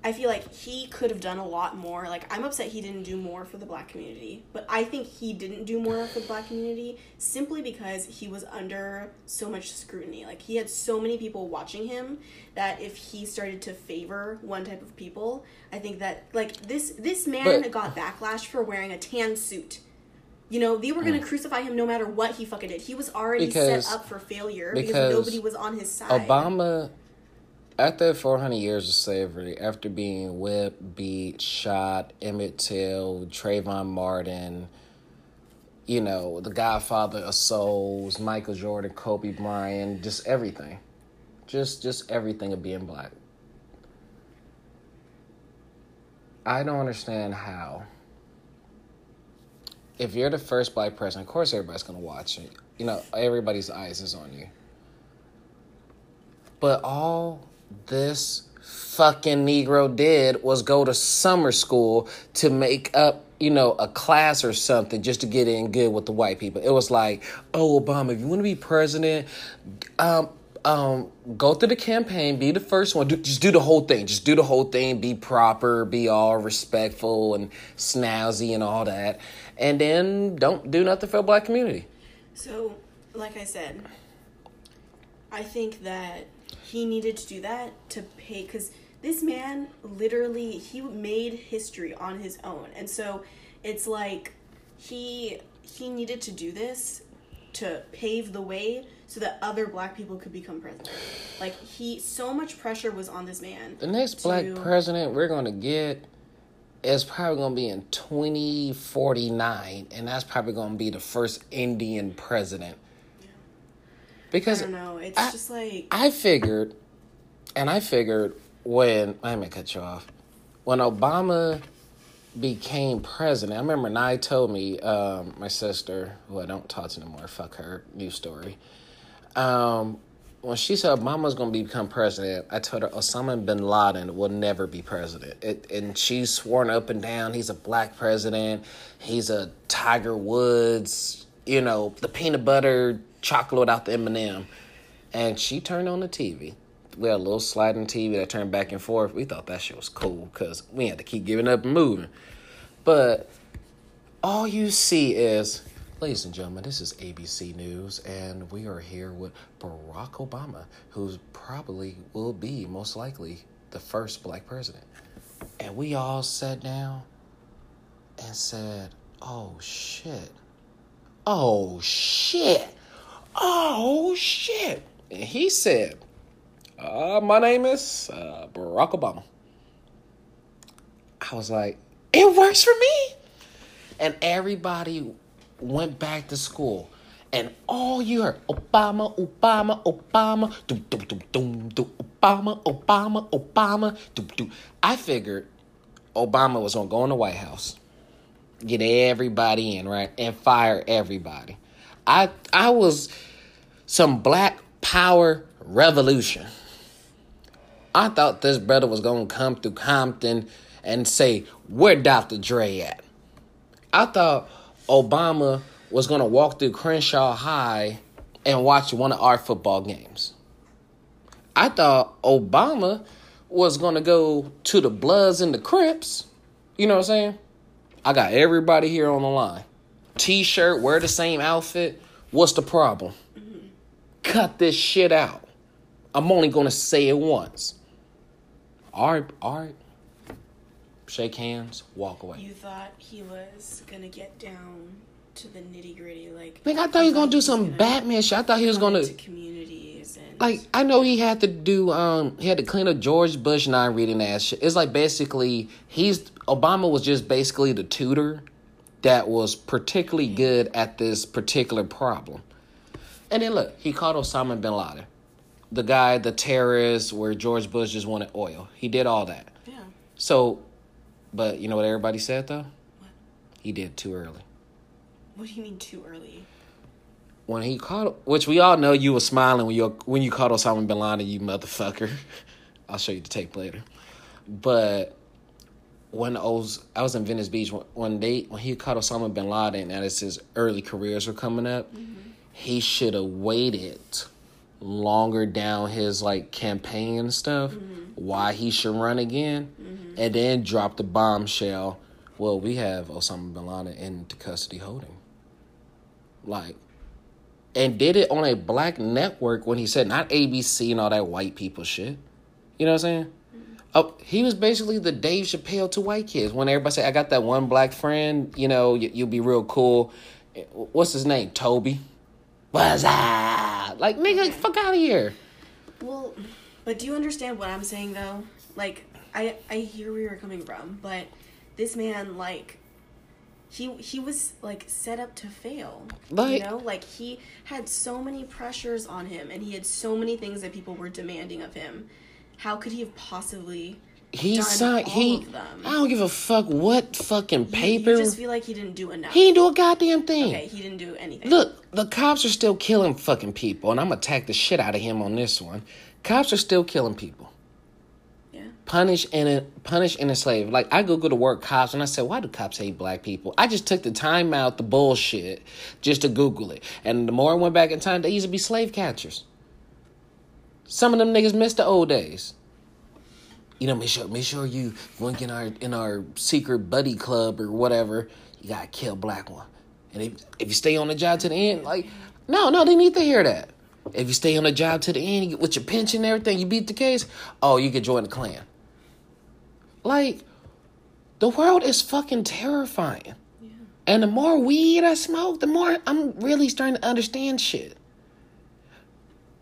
I feel like he could have done a lot more. Like I'm upset he didn't do more for the black community, but I think he didn't do more for the black community simply because he was under so much scrutiny. Like he had so many people watching him that if he started to favor one type of people, I think that like this this man But- got backlash for wearing a tan suit. You know, they were gonna crucify him no matter what he fucking did. He was already Mm. Because- set up for failure because, because nobody was on his side. Obama, after 400 years of slavery, after being whipped, beat, shot, Emmett Till, Trayvon Martin, you know, the godfather of souls, Michael Jordan, Kobe Bryant, just everything. Just just everything of being black. I don't understand how. If you're the first black president, of course everybody's gonna watch it. You know, everybody's eyes is on you. But all this fucking Negro did was go to summer school to make up, you know, a class or something just to get in good with the white people. It was like, oh, Obama, if you want to be president, um, um, go through the campaign, be the first one. Do, just do the whole thing. Just do the whole thing. Be proper. Be all respectful and snazzy and all that. And then don't do nothing for the black community. So, like I said, I think that he needed to do that to pay because this man literally he made history on his own, and so it's like he he needed to do this to pave the way so that other black people could become president. Like he, so much pressure was on this man. The next black president we're gonna get is probably gonna be in twenty forty nine, and that's probably gonna be the first Indian president. I Because don't know. It's I- just like I figured, and I figured when I'm gonna cut you off, when Obama became president, I remember Nye told me, um, my sister, who I don't talk to anymore, fuck her, new story. Um, when she said Obama's gonna become president, I told her Osama bin Laden will never be president. It, and she's sworn up and down he's a black president, he's a Tiger Woods, you know, the peanut butter chocolate without the M&M. And she turned on the TV. We had a little sliding TV that turned back and forth. We thought that shit was cool because we had to keep giving up and moving. But all you see is, ladies and gentlemen, this is ABC News, and we are here with Barack Obama, who probably will be most likely the first black president. And we all sat down and said, oh shit. Oh shit. Oh shit. And he said, uh, my name is uh, Barack Obama. I was like, it works for me. And everybody went back to school. And all you heard, Obama, Obama, Obama, doom, doom, doom, doom, doom, Obama, Obama, Obama, doom, doom. I figured Obama was gonna go in the White House, get everybody in, right, and fire everybody. I I was some black power revolution. I thought this brother was gonna come through Compton and say, Where Dr. Dre at? I thought Obama was gonna walk through Crenshaw High and watch one of our football games. I thought Obama was gonna go to the Bloods and the Crips. You know what I'm saying? I got everybody here on the line. T-shirt, wear the same outfit. What's the problem? Cut this shit out. I'm only gonna say it once. All right, all right. Shake hands, walk away. you thought he was gonna get down to the nitty gritty, like. Like I thought he was gonna do some gonna Batman shit. I thought he was gonna into communities and like I know he had to do um he had to clean up George Bush non reading ass shit. It's like basically he's Obama was just basically the tutor that was particularly good at this particular problem. And then look, he caught Osama bin Laden. The guy, the terrorist where George Bush just wanted oil. He did all that. yeah. So but you know what everybody said though? What? He did too early. What do you mean too early? when he caught, which we all know you were smiling when you when you caught Osama bin Laden, you motherfucker. I'll show you the tape later. But when I was I was in Venice Beach when, when they when he caught Osama bin Laden and as his early careers were coming up, mm-hmm. he should have waited longer down his like campaign and stuff mm-hmm. why he should run again mm-hmm. and then drop the bombshell. Well we have osama bin laden into custody holding. Like and did it on a black network when he said not abc and all that white people shit. You know what i'm saying Oh, he was basically the Dave Chappelle to white kids. When everybody say, "I got that one black friend," you know, you, you'll be real cool. Eh, what's his name? Toby. What's up? Like, nigga, fuck out of here. Well, but do you understand what I'm saying though? Like, I I hear where you're coming from, but this man like he he was like set up to fail. Like- you know, like he had so many pressures on him, and he had so many things that people were demanding of him. How could he have possibly? He signed. He. of them? I don't give a fuck what fucking paper. You just feel like he didn't do enough. he didn't do a goddamn thing. okay, he didn't do anything. Look, the cops are still killing fucking people, and I'm gonna attack the shit out of him on this one. Cops are still killing people. Yeah. Punish and punish and enslave. Like I Googled the word cops, and I said, "Why do cops hate black people?" I just took the time out, the bullshit, just to Google it. And the more I went back in time, they used to be slave catchers. Some of them niggas miss the old days. You know, make sure make sure you when in our in our secret buddy club or whatever, you gotta kill black one. And if if you stay on the job to the end, like no, no, they need to hear that. If you stay on the job to the end, you get, with your pension and everything, you beat the case. Oh, you can join the Klan. Like, the world is fucking terrifying. Yeah. And the more weed I smoke, the more I'm really starting to understand shit.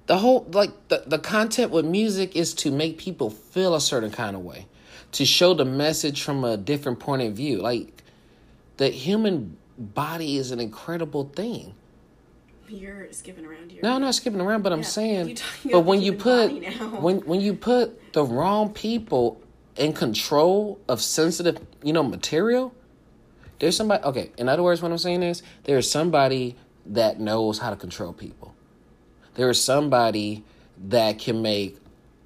The whole like the, the content with music is to make people feel a certain kind of way. To show the message from a different point of view. Like the human body is an incredible thing. You're skipping around here. No, I'm not skipping around, but I'm saying, but when you put when when you put the wrong people in control of sensitive, you know, material, there's somebody. Okay, in other words, what I'm saying is there's somebody that knows how to control people. There is somebody that can make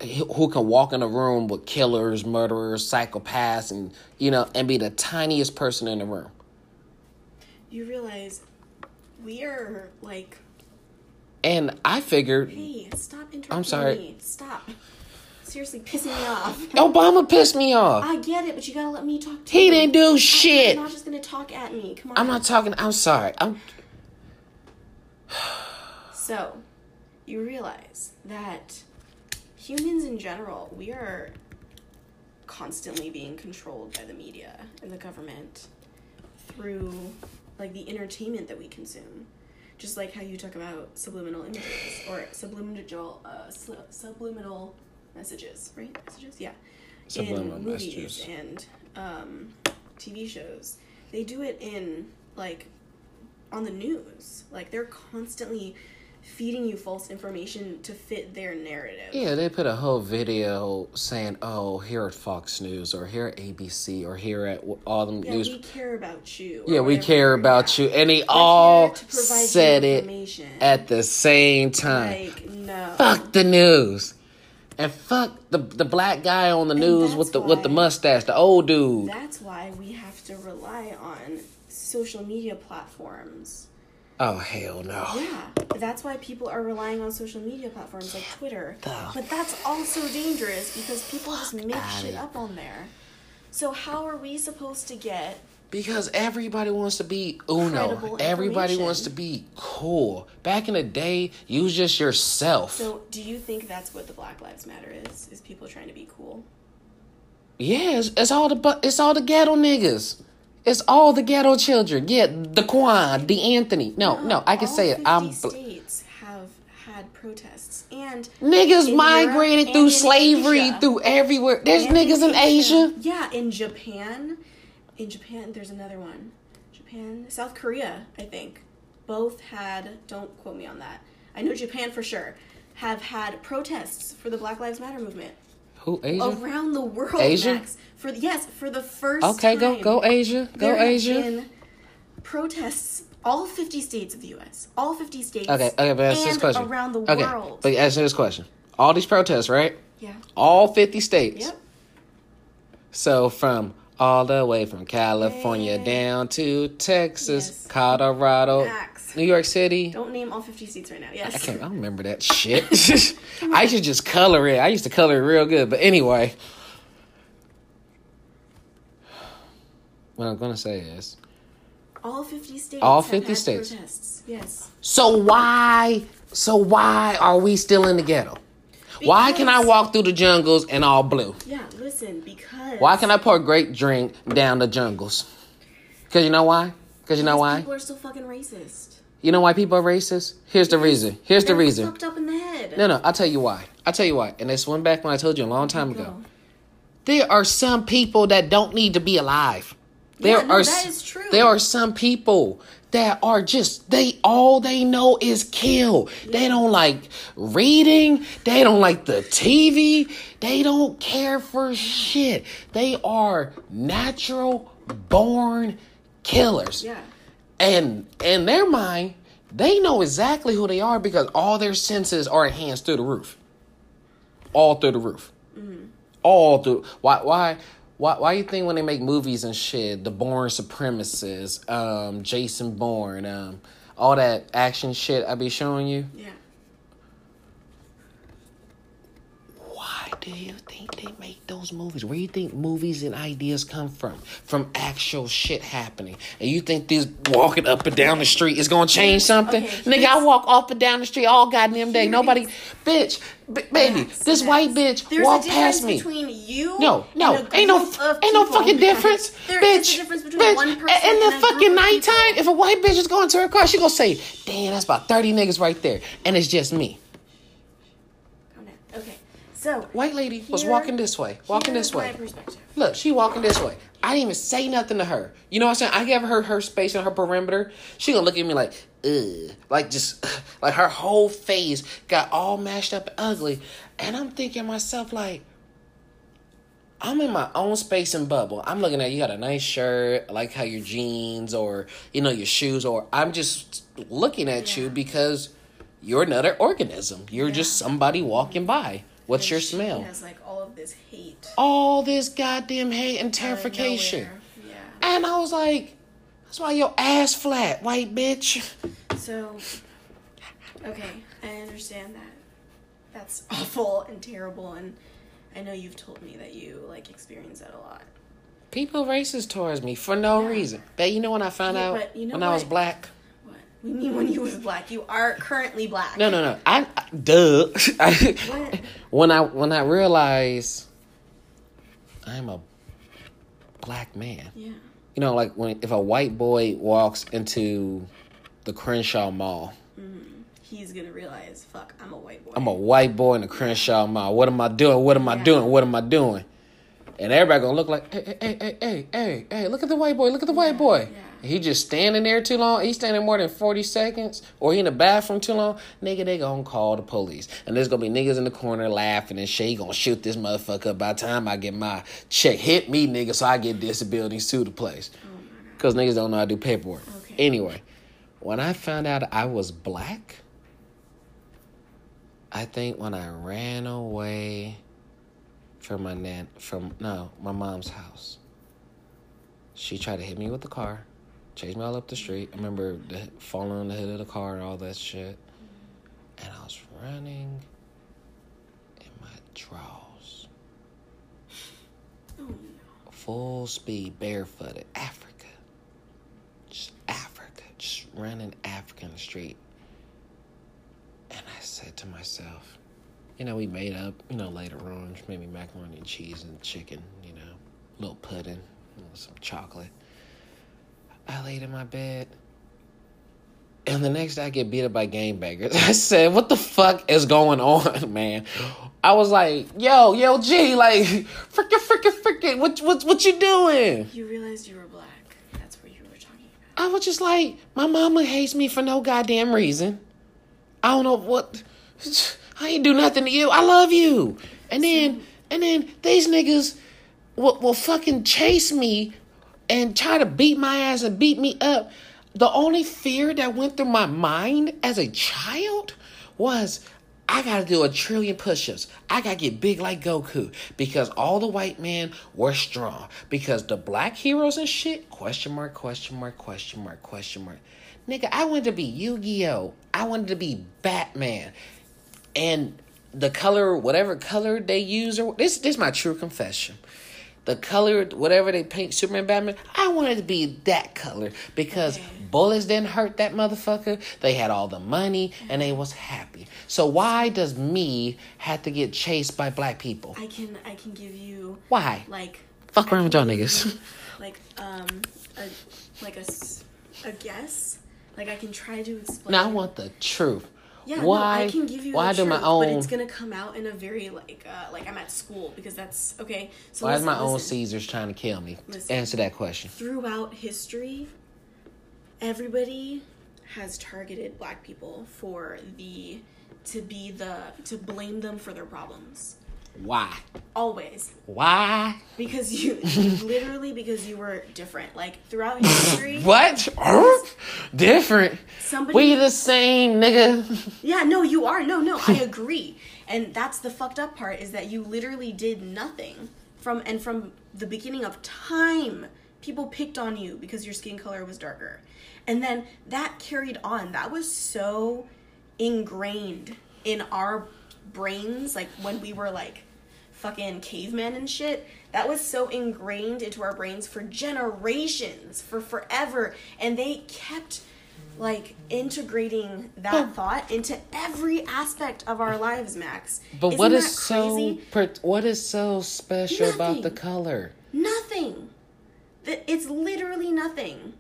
who can walk in a room with killers, murderers, psychopaths, and you know, and be the tiniest person in the room. You realize we are like, And I figured hey, stop interrupting I'm sorry. me. Stop. Seriously, pissing me off. Obama pissed me off. I get it, but you gotta let me talk too. He didn't do shit. not just gonna talk at me. Come on. I'm not talking. I'm sorry. I'm. So, you realize that humans in general, we are constantly being controlled by the media and the government through like the entertainment that we consume. Just like how you talk about subliminal images or subliminal uh, su- subliminal messages, right? Messages, yeah. Subliminal in movies messages. and um, TV shows, they do it in like on the news. Like they're constantly feeding you false information to fit their narrative. Yeah, they put a whole video saying, "Oh, here at Fox News, or here at ABC, or here at all the news. Yeah, news." we care about you. yeah, we care about you, and they We're all here to provide you said it at the same time. like no. fuck the news, and fuck the the black guy on the news with the with the mustache, the old dude. That's why we have to rely on social media platforms. Oh hell no! Yeah, that's why people are relying on social media platforms like Twitter. But that's also dangerous because people just make shit it. up on there. So how are we supposed to get Because everybody wants to be uno. Everybody wants to be cool. Back in the day, you was just yourself. So, do you think that's what the Black Lives Matter is? Is people trying to be cool? Yeah, it's, it's all the it's all the ghetto niggas. It's all the ghetto children. Yeah, the Quan, the Anthony. No, no, I can say it. 50 I'm bl- states have had protests, and niggas migrated Europe through slavery Asia. through everywhere. There's And niggas in Asia. Yeah, in Japan. In Japan, there's another one. Japan, South Korea, I think. Both had, don't quote me on that. I know Japan for sure, have had protests for the Black Lives Matter movement Who Asia? around the world. Asia? Max. For yes, for the first Okay, go go Asia. Go Asia. been protests all 50 states of the U.S. All 50 states. Okay, okay, but ask this and question. around the okay, world. but answer this question. All these protests, right? yeah. All 50 states. Yep. So from all the way from California Yeah. down to Texas, Yes. Colorado, Facts. New York City. Don't name all 50 states right now. Yes. I can't. I don't remember that shit. I should just color it. I used to color it real good. But anyway, what I'm gonna say is, All 50 states. All have 50 had states. Protests. Yes. so why? So why are we still in the ghetto? Why can I walk through the jungles and all blue? Yeah, listen, because. Why can I pour grape drink down the jungles? Cause you know why? Cause you know why? People are so fucking racist. You know why people are racist? Here's the reason. Here's the reason. fucked up in the head. No, no, I'll tell you why. I'll tell you why. And this went back when I told you a long time ago. Go. There are some people that don't need to be alive. There Yeah, no, are that is true. There are some people that are just they all they know is kill. They don't like reading, they don't like the TV, they don't care for shit. They are natural born killers. Yeah. And in their mind, they know exactly who they are because all their senses are enhanced through the roof. All through the roof. All through. Why? Why? Why? Why you think when they make movies and shit, the Bourne Supremacists, um, Jason Bourne, um, all that action shit I be showing you? Yeah. Why do you think they make those movies? Where do you think movies and ideas come from? From actual shit happening. And you think this walking up and down the street is gonna change something? Okay, Nigga, I walk up and down the street all goddamn day. Nobody, bitch, b- baby, Yes, this yes. white bitch There's walked a difference past me. between you. No, no, ain't no, ain't no fucking difference, There bitch. difference between bitch. one person in and the fucking nighttime, people. if a white bitch is going to her car, she gonna say, "Damn, that's about thirty niggas right there," and it's just me. Calm down. Okay, so White lady was walking this way, walking this way. My. Look, she walking this way. I didn't even say nothing to her. You know what I'm saying? I gave her her space and her perimeter. She gonna look at me like, ugh. Like just like her whole face got all mashed up and ugly. And I'm thinking myself like, I'm in my own space and bubble. I'm looking at you got a nice shirt, I like how your jeans or you know your shoes, or I'm just looking at you because you're another organism. You're Yeah. just somebody walking by. What's And your smell? Has like all of this hate. All this goddamn hate and terrification. Yeah. And I was like, that's why your ass flat, white bitch. So, okay, I understand that. That's awful and terrible, and I know you've told me that you like experience that a lot. People racist towards me for no Yeah. reason. But you know when I found Yeah, out you know when I was black? We mean when you was black. You are currently black. No, no, no. I, I duh. I, when I when I realize I'm a black man. Yeah. You know, like when if a white boy walks into the Crenshaw Mall, mm-hmm. He's gonna realize, fuck, I'm a white boy. I'm a white boy in the Crenshaw Mall. What am I doing? What am I Yeah. doing? What am I doing? And everybody gonna look like, hey, hey, hey, hey, hey, hey, hey, look at the white boy, look at the white boy. yeah. He just standing there too long. He standing more than 40 seconds, or he in the bathroom too long. Nigga, they gonna call the police. And there's gonna be niggas in the corner laughing and shit. He gonna shoot this motherfucker up by the time I get my check. Hit me, nigga, so I get disabilities to the place. Oh because niggas don't know how to do paperwork. Okay. Anyway, when I found out I was black, I think when I ran away from my nan from no my mom's house, she tried to hit me with the car, chase me all up the street. I remember the, falling on the hood of the car and all that shit, and I was running in my drawers, full speed, barefooted, Africa, just Africa, just running Africa in the street. And I said to myself, you know, we made up, you know, later on, maybe macaroni and cheese and chicken, you know, a little pudding, some chocolate. I laid in my bed. And the next day I get beat up by gangbangers. I said, what the fuck is going on, man? I was like, yo, yo, G, like, frickin', frickin', frickin', what, what, what you doing? You realized you were black. That's what you were talking about. I was just like, my mama hates me for no goddamn reason. I don't know what. I ain't do nothing to you. I love you. And then, and then these niggas will, will fucking chase me and try to beat my ass and beat me up. The only fear that went through my mind as a child was I gotta do a trillion push-ups. I gotta get big like Goku because all the white men were strong. Because the black heroes and shit, question mark, question mark, question mark, question mark. Nigga, I wanted to be Yu Gi Oh! I wanted to be Batman. And the color, whatever color they use, or this, this is my true confession. The color, whatever they paint Superman, Batman, I wanted to be that color because Okay. bullets didn't hurt that motherfucker. They had all the money and they was happy. So why does me have to get chased by black people? I can I can give you Why? like Fuck around with y'all niggas. Like um a like a a guess. Like I can try to explain. Now I want the truth. Yeah, why? no, I can give you. why the do my truth, own? But it's gonna come out in a very like uh like I'm at school because that's okay. So why is listen, my own. Caesars trying to kill me? Listen. Answer that question. throughout history, everybody has targeted black people for the to be the to blame them for their problems. Why? Always. Why? Because you literally because you were different. Like throughout history What? Different. somebody We the same, nigga. Yeah, no, you are. No, no, I agree. And that's the fucked up part is that you literally did nothing from and from the beginning of time. People picked on you because your skin color was darker. And then that carried on. That was so ingrained in our brains like when we were like fucking cavemen and shit. That was so ingrained into our brains for generations, for forever. And they kept like integrating that thought into every aspect of our lives, Max. But Isn't what is so? What is so special about the color? Nothing. Th- It's literally nothing.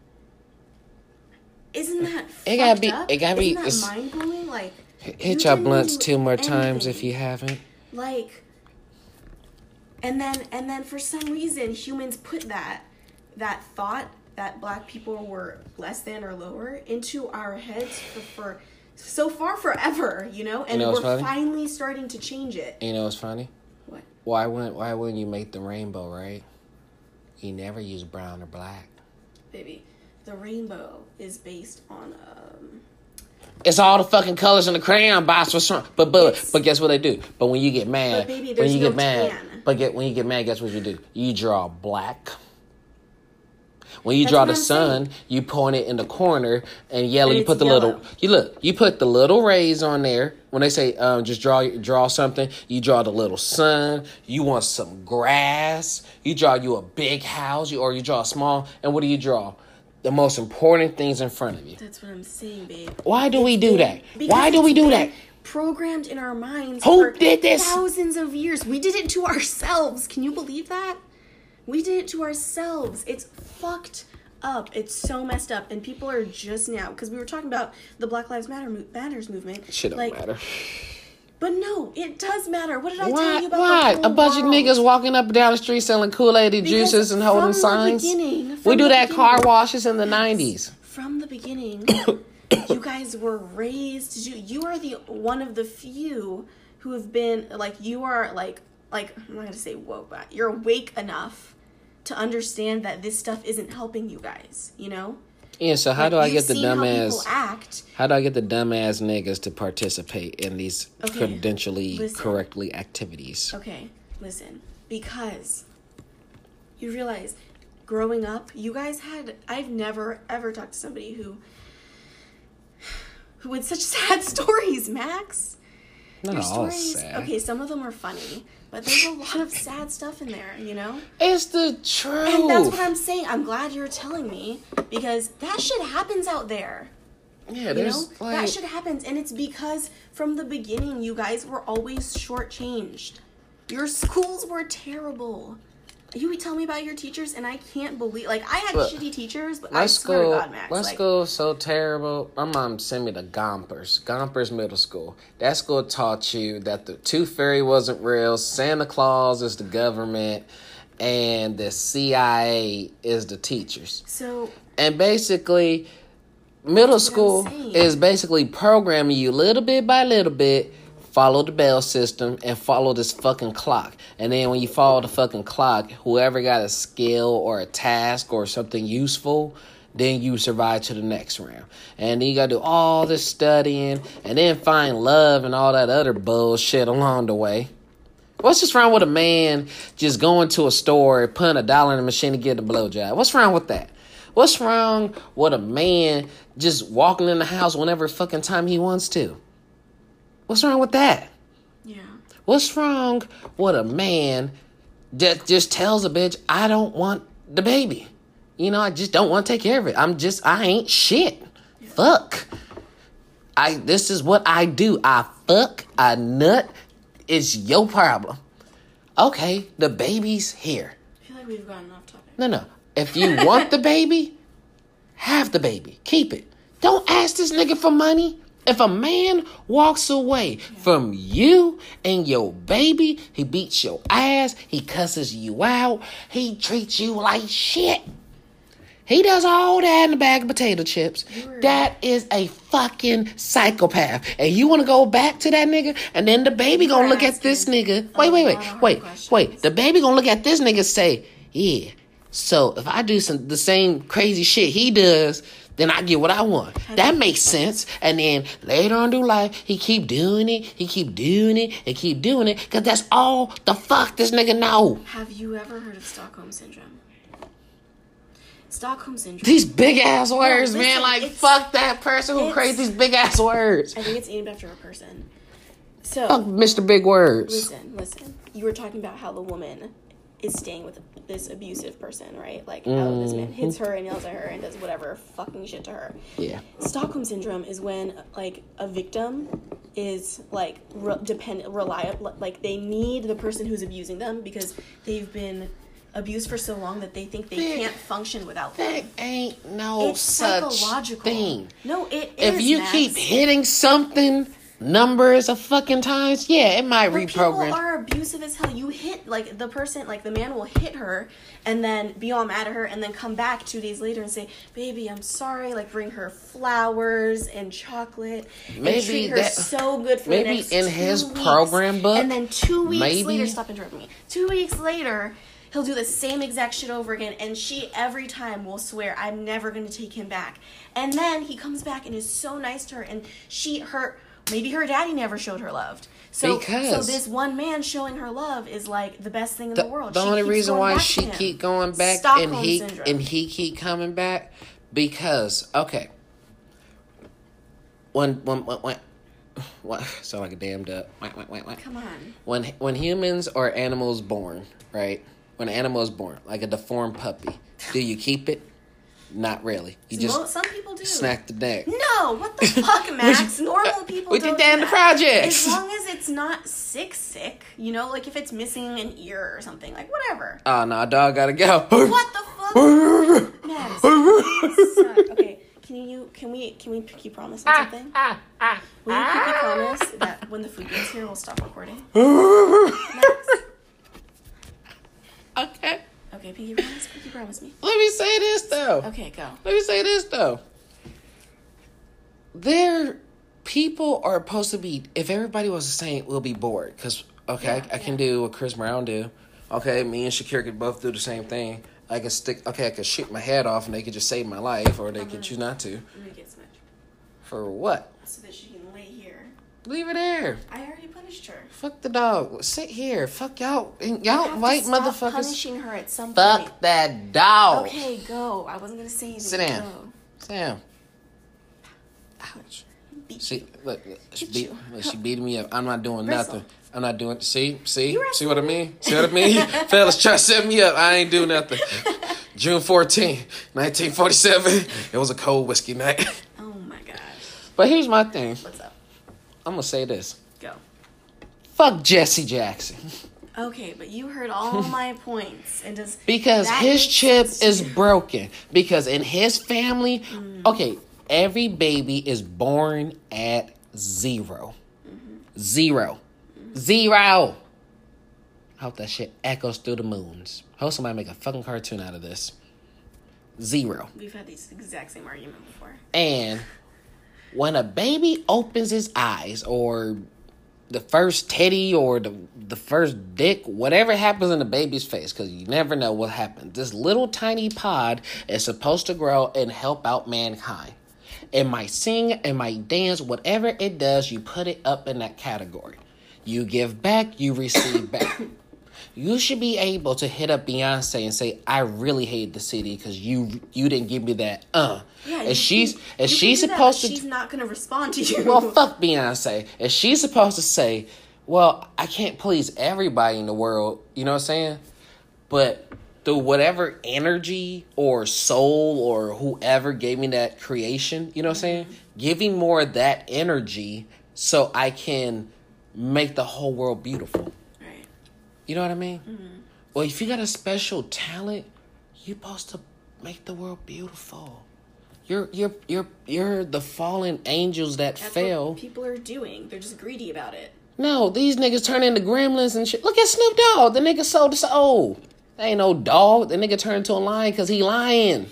Isn't that It gotta be- up? it gotta be- Isn't that mind blowing? Like Hit you blunts two more times if you haven't. like and then and then for some reason humans put that that thought that black people were less than or lower into our heads for, for so far forever you know and know we're finally starting to change it You know what's funny? what Why wouldn't Why wouldn't you make the rainbow right? You never use brown or black. baby the rainbow is based on um It's all the fucking colors in the crayon box. What's wrong? But but It's- but guess what they do? But when you get mad, baby, when you no get mad, tan. but get when you get mad, guess what you do? You draw black. When you That's draw the sun, saying. you point it in the corner and yellow. And you put the yellow. little. You look. You put the little rays on there. When they say um, just draw draw something, you draw the little sun. You want some grass. You draw you a big house, you, or you draw a small. And what do you draw? The most important things in front of you. that's what i'm saying babe Why do we do that? Because Why do we do that? Programmed in our minds. Who for did this? Thousands of years. We did it to ourselves. Can you believe that? We did it to ourselves. It's fucked up. It's so messed up, and people are just now because we were talking about the Black Lives Matter mo- Matters movement. Shit don't like, matter. But no, it does matter. What did I tell you about Why? the A bunch of niggas walking up and down the street selling Kool Aid juices and holding from the signs. beginning- We do that car washes in the nineties. from the beginning you guys were raised to do you are the one of the few who have been like you are like like i'm not gonna say woke but you're awake enough to understand that this stuff isn't helping you guys you know Yeah. So how Like, do I get the seen how people dumbass? act How do I get the dumbass niggas to participate in these Okay, credentially listen. correctly activities? okay listen because you realize growing up you guys had i've never ever talked to somebody who who had such sad stories max Not Your all stories, sad. okay, some of them are funny, but there's a lot of sad stuff in there, you know? It's the truth. And that's what I'm saying. I'm glad you're telling me because that shit happens out there. yeah, You there's know? like that shit happens. And it's because from the beginning, you guys were always shortchanged. Your schools were terrible. You would tell me about your teachers, and I can't believe. Like, I had Look, shitty teachers, but my I swear school, to God, Max. my like, school was so terrible. My mom sent me to Gompers, Gompers Middle School. That school taught you that the Tooth Fairy wasn't real, Santa Claus is the government, and the CIA is the teachers. So, And basically, middle school is basically programming you little bit by little bit. Follow the bell system and follow this fucking clock. And then when you follow the fucking clock, whoever got a skill or a task or something useful, then you survive to the next round. And then you gotta do all this studying and then find love and all that other bullshit along the way. What's just wrong with a man just going to a store, putting a dollar in the machine to get a blowjob? What's wrong with that? What's wrong with a man just walking in the house whenever fucking time he wants to? What's wrong with that? Yeah. What's wrong with a man that just tells a bitch, I don't want the baby? You know, I just don't want to take care of it. I'm just, I ain't shit. Fuck. I, this is what I do. I fuck, I nut. It's your problem. Okay, the baby's here. I feel like we've gotten off topic. No, no. If you want the baby, have the baby. Keep it. Don't ask this nigga for money. If a man walks away from you and your baby, he beats your ass, he cusses you out, he treats you like shit. He does all that in a bag of potato chips. That is a fucking psychopath. And you want to go back to that nigga, and then the baby gonna look at this nigga. Wait, wait, wait, wait, wait. The baby gonna look at this nigga and say, "Yeah." So if I do some the same crazy shit he does, then I get what I want. That makes sense. And then later on in life, he keep doing it, he keep doing it, and keep doing it, cause that's all the fuck this nigga know. Have you ever heard of Stockholm syndrome? Stockholm syndrome. These big ass words, man. listen, Like fuck that person who creates these big ass words. I think it's named after a person. So Fuck Mr. Big Words. listen, listen. You were talking about how the woman is staying with this abusive person, right? Like oh, this man hits mm-hmm. her and yells at her and does whatever fucking shit to her. Yeah. Stockholm syndrome is when like a victim is like re- dependent reliable like they need the person who's abusing them because they've been abused for so long that they think they There- can't function without There them. ain't no It's such psychological. thing. No, it is. If you Max. keep hitting something numbers of fucking times, yeah, it might people reprogram. are abusive as hell. You hit like the person, like the man will hit her and then be all mad at her, and then come back two days later and say, "Baby, I'm sorry." Like bring her flowers and chocolate, Maybe and treat her that- so good for maybe in his weeks. program book, and then two weeks maybe- later, stop interrupting me. Two weeks later. He'll do the same exact shit over again, and she every time will swear, "I'm never gonna take him back." And then he comes back and is so nice to her, and she, her, maybe her daddy never showed her love. So, so this one man showing her love is like the best thing in the, the, world. the She only reason why she keep going back and he syndrome. and he keep coming back because okay when when when, when what sound like a damn duck Wah, wah, wah, wah. Come on. when when humans or animals born right when an animal is born like a deformed puppy do you keep it not really you Mo- just some people do. snack the neck No, what the fuck, Max? Normal people we don't did that in do the projects. As long as it's not sick, sick. You know, like if it's missing an ear or something, like whatever. oh no dog gotta go What the fuck, Max? Suck. Okay, can you can we can we pinky promise on something? Ah, ah, Will you pinky promise that when the food gets here, we'll stop recording? Max. okay Okay, pinky promise. Pinky promise me. let me say this though Okay, go. Let me say this though. There, people are supposed to be. If everybody was the same, we'll be bored. Cause okay, Yeah, I, I can do what Chris Brown do. Okay, me and Shakira could both do the same thing. I could stick. Okay, I could shoot my head off, and they could just save my life, or they could uh-huh. choose not to. Let me get smudge For what? so that she can. Leave her there. I already punished her. Fuck the dog. Sit here. Fuck y'all. You Y'all have to white stop motherfuckers. punishing her at some point. Fuck that dog. Okay, go. I wasn't gonna say anything. Sit down. Go. Sam. Ouch. Beat She look, look, she Get beat you. look, she beating me up. I'm not doing Wrestle. nothing. I'm not doing see, see, see what I mean? See what I mean? Fellas try to set me up. I ain't do nothing. June 14, 1947. It was a cold whiskey night. Oh my gosh. But here's my thing. What's up? I'm gonna say this. Go. Fuck Jesse Jackson. Okay, but you heard all my points, and does Because his chip is? Mm. broken. Because in his family, okay, every baby is born at 0 Mm-hmm. Zero. Zero. I hope that shit echoes through the moons. I Hope somebody make a fucking cartoon out of this. Zero. We've had this exact same argument before. And when a baby opens his eyes, or the first teddy, or the the first dick, whatever happens in the baby's face, because you never know what happens. This little tiny pod is supposed to grow and help out mankind. It might sing, it might dance, whatever it does, you put it up in that category. You give back, you receive back. You should be able to hit up Beyonce and say, "I really hate the city because you you didn't give me that." Uh, Yeah, and she's can- and she's do that, supposed to. She's not gonna respond to you. well, fuck Beyonce. And she's supposed to say, "Well, I can't please everybody in the world." You know what I'm saying? But through whatever energy or soul or whoever gave me that creation, you know what I'm saying? Giving more of that energy so I can make the whole world beautiful. You know what I mean? Mm-hmm. Well, if you got a special talent, you're supposed to make the world beautiful. You're you're you're you're the fallen angels that That's fell. what people are doing. They're just greedy about it. No, these niggas turn into gremlins and shit. Look at Snoop Dogg. The nigga sold his soul. Oh, that ain't no dog. The nigga turned to a lion because he lying.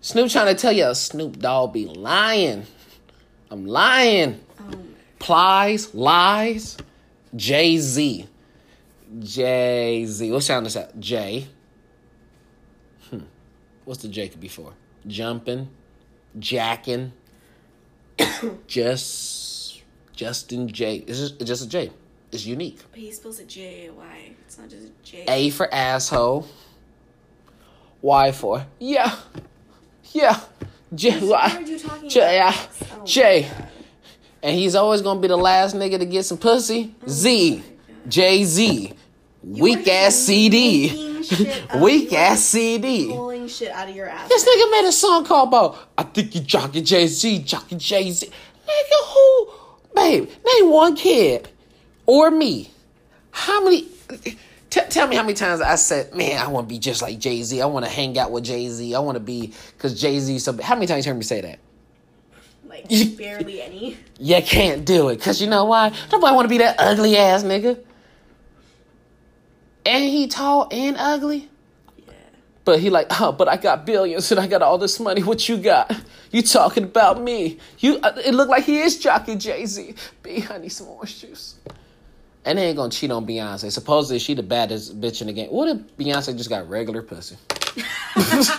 Snoop trying to tell you Snoop Dogg be lying. I'm lying. Oh, Plies, lies. Jay Z. Jay Z. What sound is that? J. Hmm. What's the J could be for? Jumping, jacking. just Justin J. It's just, it's just a J. It's unique. but he spells it J A Y. It's not just a J. A for asshole. Y for yeah, yeah. J. What are you talking J. Alex? Oh God. And he's always gonna be the last nigga to get some pussy. Z. Jay Z. Weak ass CD. making shit up. Weak ass CD. Pulling shit out of your ass. This nigga made a song called about I think you jockey Jay Z, jockey Jay Z. Nigga, who? Babe, name one kid or me. How many? T- tell me how many times I said, man, I want to be just like Jay Z. I want to hang out with Jay Z. I want to be because Jay Z. So how many times you heard me say that? Like barely any. You can't do it because you know why? Nobody want to be that ugly ass nigga. And he tall and ugly. Yeah. But he like, oh, but I got billions and I got all this money. What you got? You talking about me? You? uh, It looked like he is jockey Jay Z. B, I need some orange juice. And they ain't gonna cheat on Beyonce. Supposedly she the baddest bitch in the game. What if Beyonce just got regular pussy?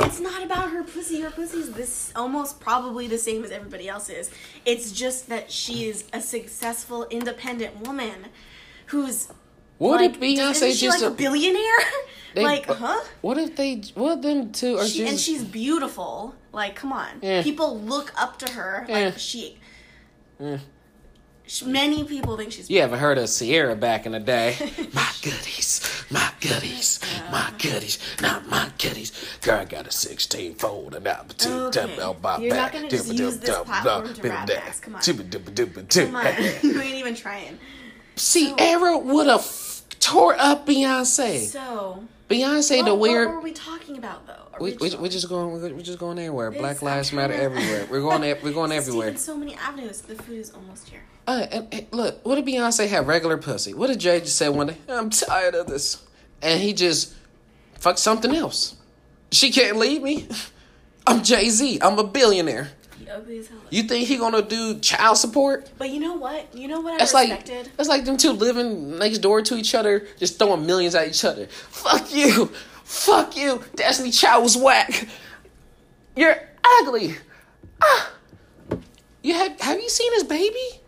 It's not about her pussy. Her pussy's this almost probably the same as everybody else's. It's just that she is a successful, independent woman who's What like, if Beyonce just like a, billionaire? they- like, uh, huh? What if they? What if them two are She, just? and she's beautiful. Like, come on. Yeah. People look up to her. Yeah. Like she. Sh Many people think she's. Beautiful. You haven't heard of Ciara back in the day. my goodies, my goodies, my goodies, not my goodies. Girl, I got a 16 fold and I'm Okay. You're not gonna just use this platform to rap. Come on. Come on, you ain't even trying. Ciara would have tore up Beyonce. So, Beyonce, the weird. what were we talking about though? We, we, we're just going. We're just going everywhere. This- Black lives matter everywhere. We're going. We're going everywhere. in so many avenues. The food is almost here. Uh, and, and look, what did Beyonce have? regular pussy? What did Jay just say one day, I'm tired of this? And he just fucked something else. She can't leave me. I'm Jay Z. I'm a billionaire. Ugly as hell. You think he gonna do child support? But you know what? You know what I That's like respected? that's like them two living next door to each other, just throwing millions at each other. Fuck you, fuck you. Destiny Child was whack. You're ugly. Ah. You have have you seen his baby?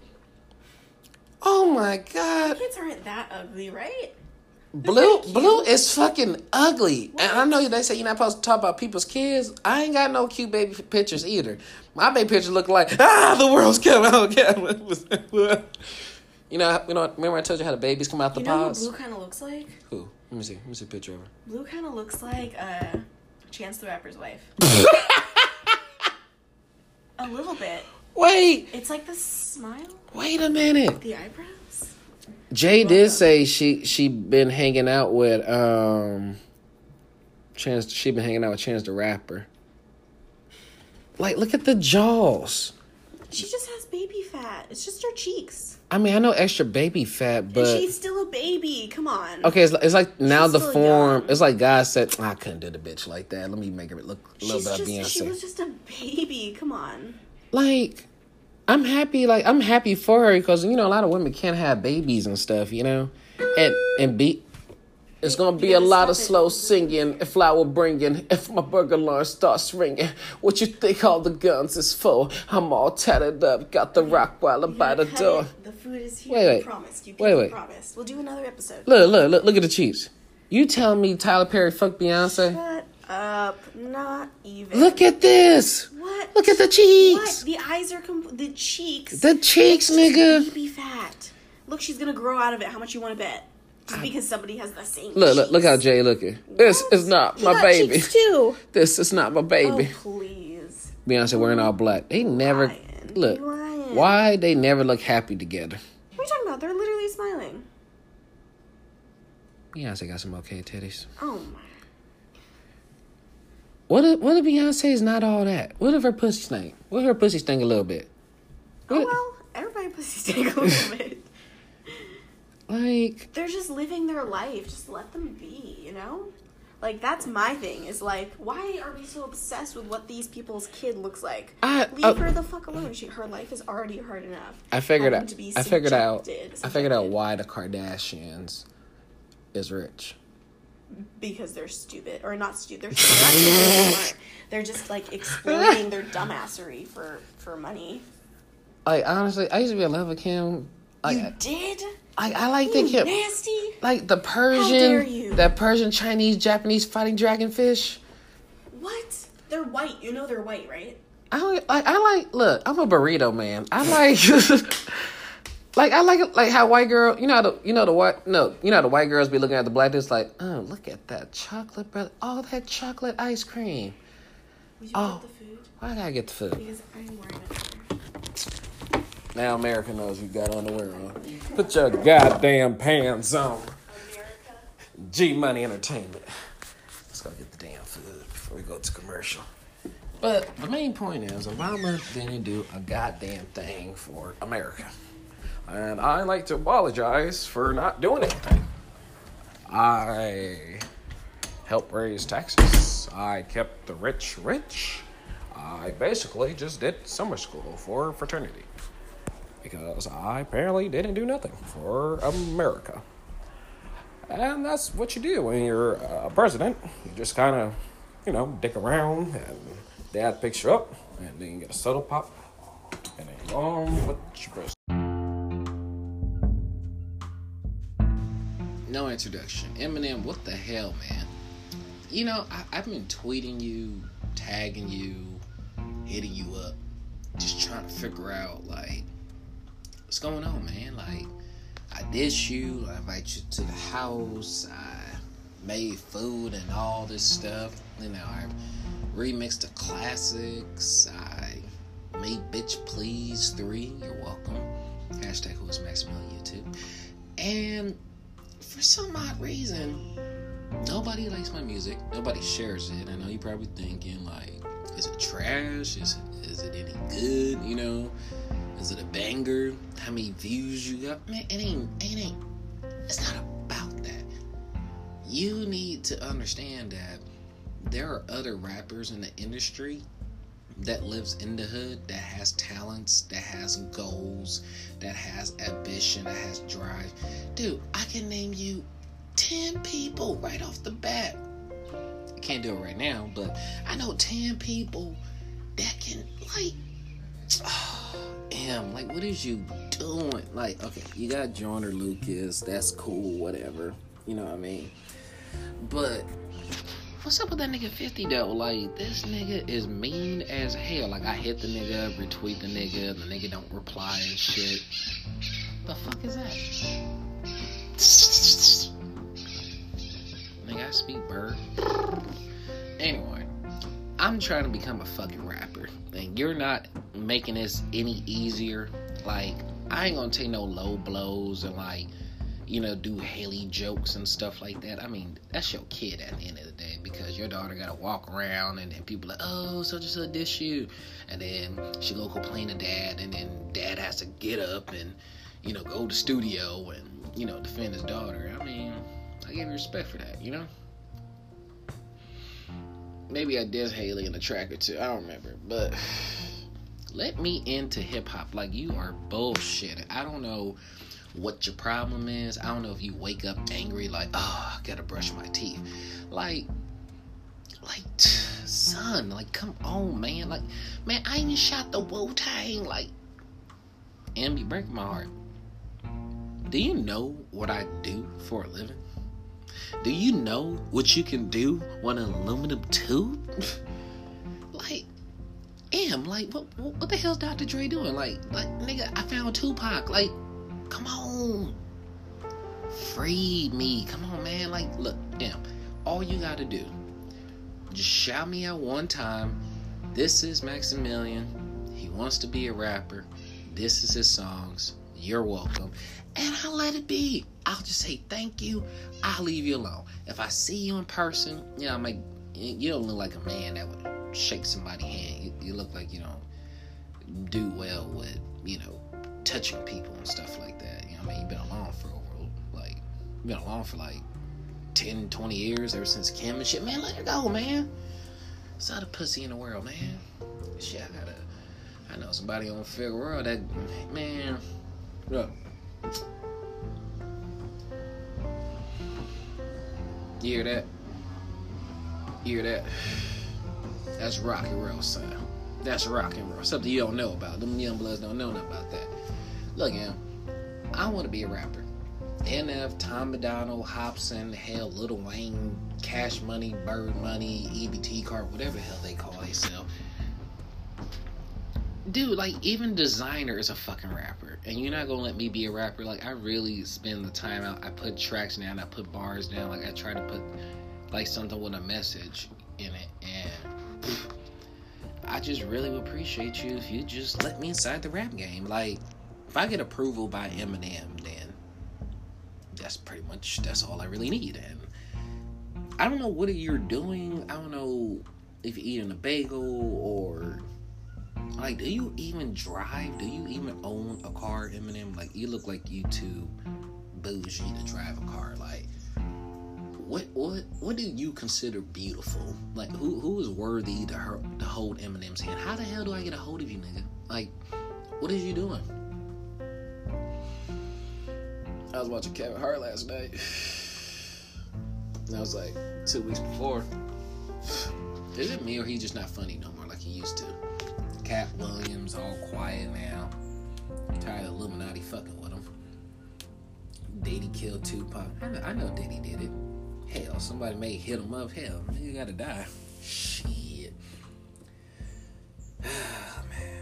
Oh my god. Kids aren't that ugly, right? Blue. Blue is fucking ugly. And I know they say you're not supposed to talk about people's kids. I ain't got no cute baby pictures either. My baby picture look like ah the world's coming out. you know, you know. Remember I told you how the babies come out the You know who. Blue kind of looks like? Who? Let me see. Let me see a picture of her. Blue kind of looks like uh, Chance the Rapper's wife. a little bit. Wait, It's like the smile, wait a minute. the eyebrows. Jay did say she she been hanging out with um Chance she been hanging out with Chance the Rapper. Like look at the jaws. She just has baby fat. It's just her cheeks. I mean, I know extra baby fat, but she's still a baby. Come on. okay, it's, it's like now She's the form. young. It's like God said, I couldn't do the bitch like that. Let me make her look a little She's bit just, of she was just a baby. Come on. Like, I'm happy. Like, I'm happy for her because you know a lot of women can't have babies and stuff. You know, and and be It's gonna be a lot of slow singing if flower bringing. If my burger alarm starts ringing, what you think all the guns is for? I'm all tatted up, got the rock by the Gotta cut door. it. The food is here. Wait, wait. promised. You Wait, wait. promised. We'll do another episode. Look, look, look, look at the cheese. You tell me Tyler Perry fucked Beyonce? Shut up. Not even. Look at this. What? Look at the What? cheeks. The eyes are com- the cheeks. The cheeks, nigga. Baby fat. Look, she's gonna grow out of it. How much you want to bet? Just because somebody has the same. Look, look, look how. Jay looking. This What? is not He my got baby. too. This is not my baby. Oh please. Beyonce wearing all black. They never lying. look. Lying. Why they never look happy together? What are you talking about? They're literally smiling. Beyonce got some okay titties. Oh my. What if what if Beyonce's not all that? What if her pussy stink? What if her pussy stink a little bit? Oh well, everybody pussy stink a little bit. Like They're just living their life. Just let them be, you know? Like that's my thing. Is like, why are we so obsessed with what these people's kid looks like? I- Leave uh, her the fuck alone. She, her life is already hard enough. I figured out to be I figured out subjected- I figured out why the Kardashians is rich. Because they're stupid or not stupid. They're, smart. They're just like exploiting their dumbassery for for money. Like honestly, I used to be in love with Kim. Like you did? I, I like the Kim. nasty. Like the dare Persian, you. that Persian, Chinese, Japanese fighting dragonfish. What? They're white. You know they're white, right? I don't, like. I like. Look, I'm a burrito man. I like. like I like it. Like how white girl. You know how the. You know the white. No. You know how the white girls be looking at the black dudes like, oh, look at that chocolate, brother. All that chocolate ice cream. Would you Oh. get the food? Why did I get the food? Because I'm wearing. Now America knows you got underwear on. Put your goddamn pants on. America. G Money Entertainment. Let's go get the damn food before we go to commercial. But the main point is, Obama didn't do a goddamn thing for America. And I like to apologize for not doing anything. I helped raise taxes. I kept the rich rich. I basically just did summer school for fraternity. Because I apparently didn't do nothing for America. And that's what you do when you're a president. You just kind of, you know, dick around, and dad picks you up, and then you get a subtle pop, and then you go on with your business. No introduction. Eminem, what the hell, man? You know, I, I've been tweeting you, tagging you, hitting you up, just trying to figure out, like, what's going on, man? Like, I dish you, I invite you to the house, I made food and all this stuff. You know, I remixed the classics, I made Bitch Please 3, you're welcome. Hashtag who is Maximilian YouTube. And for some odd reason, nobody likes my music. Nobody shares it. I know you're probably thinking, like, is it trash? Is it, is it any good? You know? Is it a banger? How many views you got? Man, it ain't, it ain't, it's not about that. You need to understand that there are other rappers in the industry that lives in the hood that has talents, that has goals, that has ambition, that has drive. Dude, I can name you 10 people right off the bat. Can't do it right now, but I know 10 people that can, like, Em, like, what is you doing? Like, okay, you got Joyner Lucas, that's cool, whatever. You know what I mean? But what's up with that nigga 50 though? Like, this nigga is mean as hell. Like, I hit the nigga, retweet the nigga, the nigga don't reply and shit. The fuck is that? Nigga, I speak bird. Anyway, I'm trying to become a fucking rapper, and you're not making this any easier. Like, I ain't gonna take no low blows and like, you know, do Hailie jokes and stuff like that. I mean, that's your kid at the end of the day because your daughter gotta walk around and then people like, oh, such and such dish you, and then she go complain to dad, and then dad has to get up and, you know, go to studio and you know defend his daughter. I mean, I give you respect for that, you know. Maybe I did Hailie in a track or two. I don't remember, but let me into hip hop. Like you are bullshit. I don't know what your problem is. I don't know if you wake up angry, like, oh, I gotta brush my teeth. Like, like, son, like, come on, man. Like, man, I ain't shot the Wu Tang. Like, and you break my heart. Do you know what I do for a living? Do you know what you can do on an aluminum tube? like, am like what what the hell's Dr. Dre doing? Like like nigga, I found Tupac. Like, come on. Free me. Come on, man. Like, look, damn. All you gotta do, just shout me out one time. This is Maximilian. He wants to be a rapper. This is his songs. You're welcome. And I'll let it be. I'll just say thank you. I'll leave you alone. If I see you in person, you know, I'm like, you don't look like a man that would shake somebody's hand. You, you look like you don't do well with, you know, touching people and stuff like that. You know, I mean, you've been alone for over, like, you've been alone for like 10, 20 years ever since Kim and shit. Man, let her go, man. It's not a pussy in the world, man. Shit, I gotta. I know somebody on Figueroa that, man, look. You hear that? You hear that? That's rock and roll sound. That's rock and roll. Something you don't know about. Them young bloods don't know nothing about that. Look, man, I want to be a rapper. NF, Tom MacDonald, Hopsin, hell, Little Wayne, Cash Money, Bird Money, EBT card, whatever the hell they call themselves dude, like even Desiigner is a fucking rapper, and you're not gonna let me be a rapper. Like I really spend the time out. I put tracks down. I put bars down. Like I try to put like something with a message in it, and I just really would appreciate you if you just let me inside the rap game. Like if I get approval by Eminem, then that's pretty much that's all I really need. And I don't know what you're doing. I don't know if you're eating a bagel or like, do you even drive? Do you even own a car, Eminem? Like, you look like you too bougie to drive a car. Like, what what what do you consider beautiful? Like, who who is worthy to, her, to hold Eminem's hand? How the hell do I get a hold of you, nigga? Like, what is you doing? I was watching Kevin Hart last night. And I was like two weeks before. Is it me or he's just not funny no more like he used to? Katt Williams all quiet now. Tired of Illuminati fucking with him. Diddy killed Tupac. I know, I know Diddy did it. Hell, somebody may hit him up. Hell, you gotta die. Shit. Oh, man.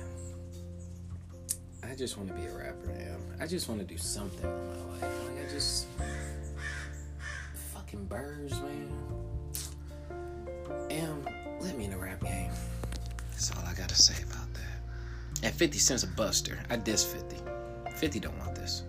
I just want to be a rapper, man. I just want to do something in my life. Like, I just. Fucking birds, man. And let me in the rap game. That's all I gotta say about that. And 50 cents a buster. I diss 50. 50 don't want this.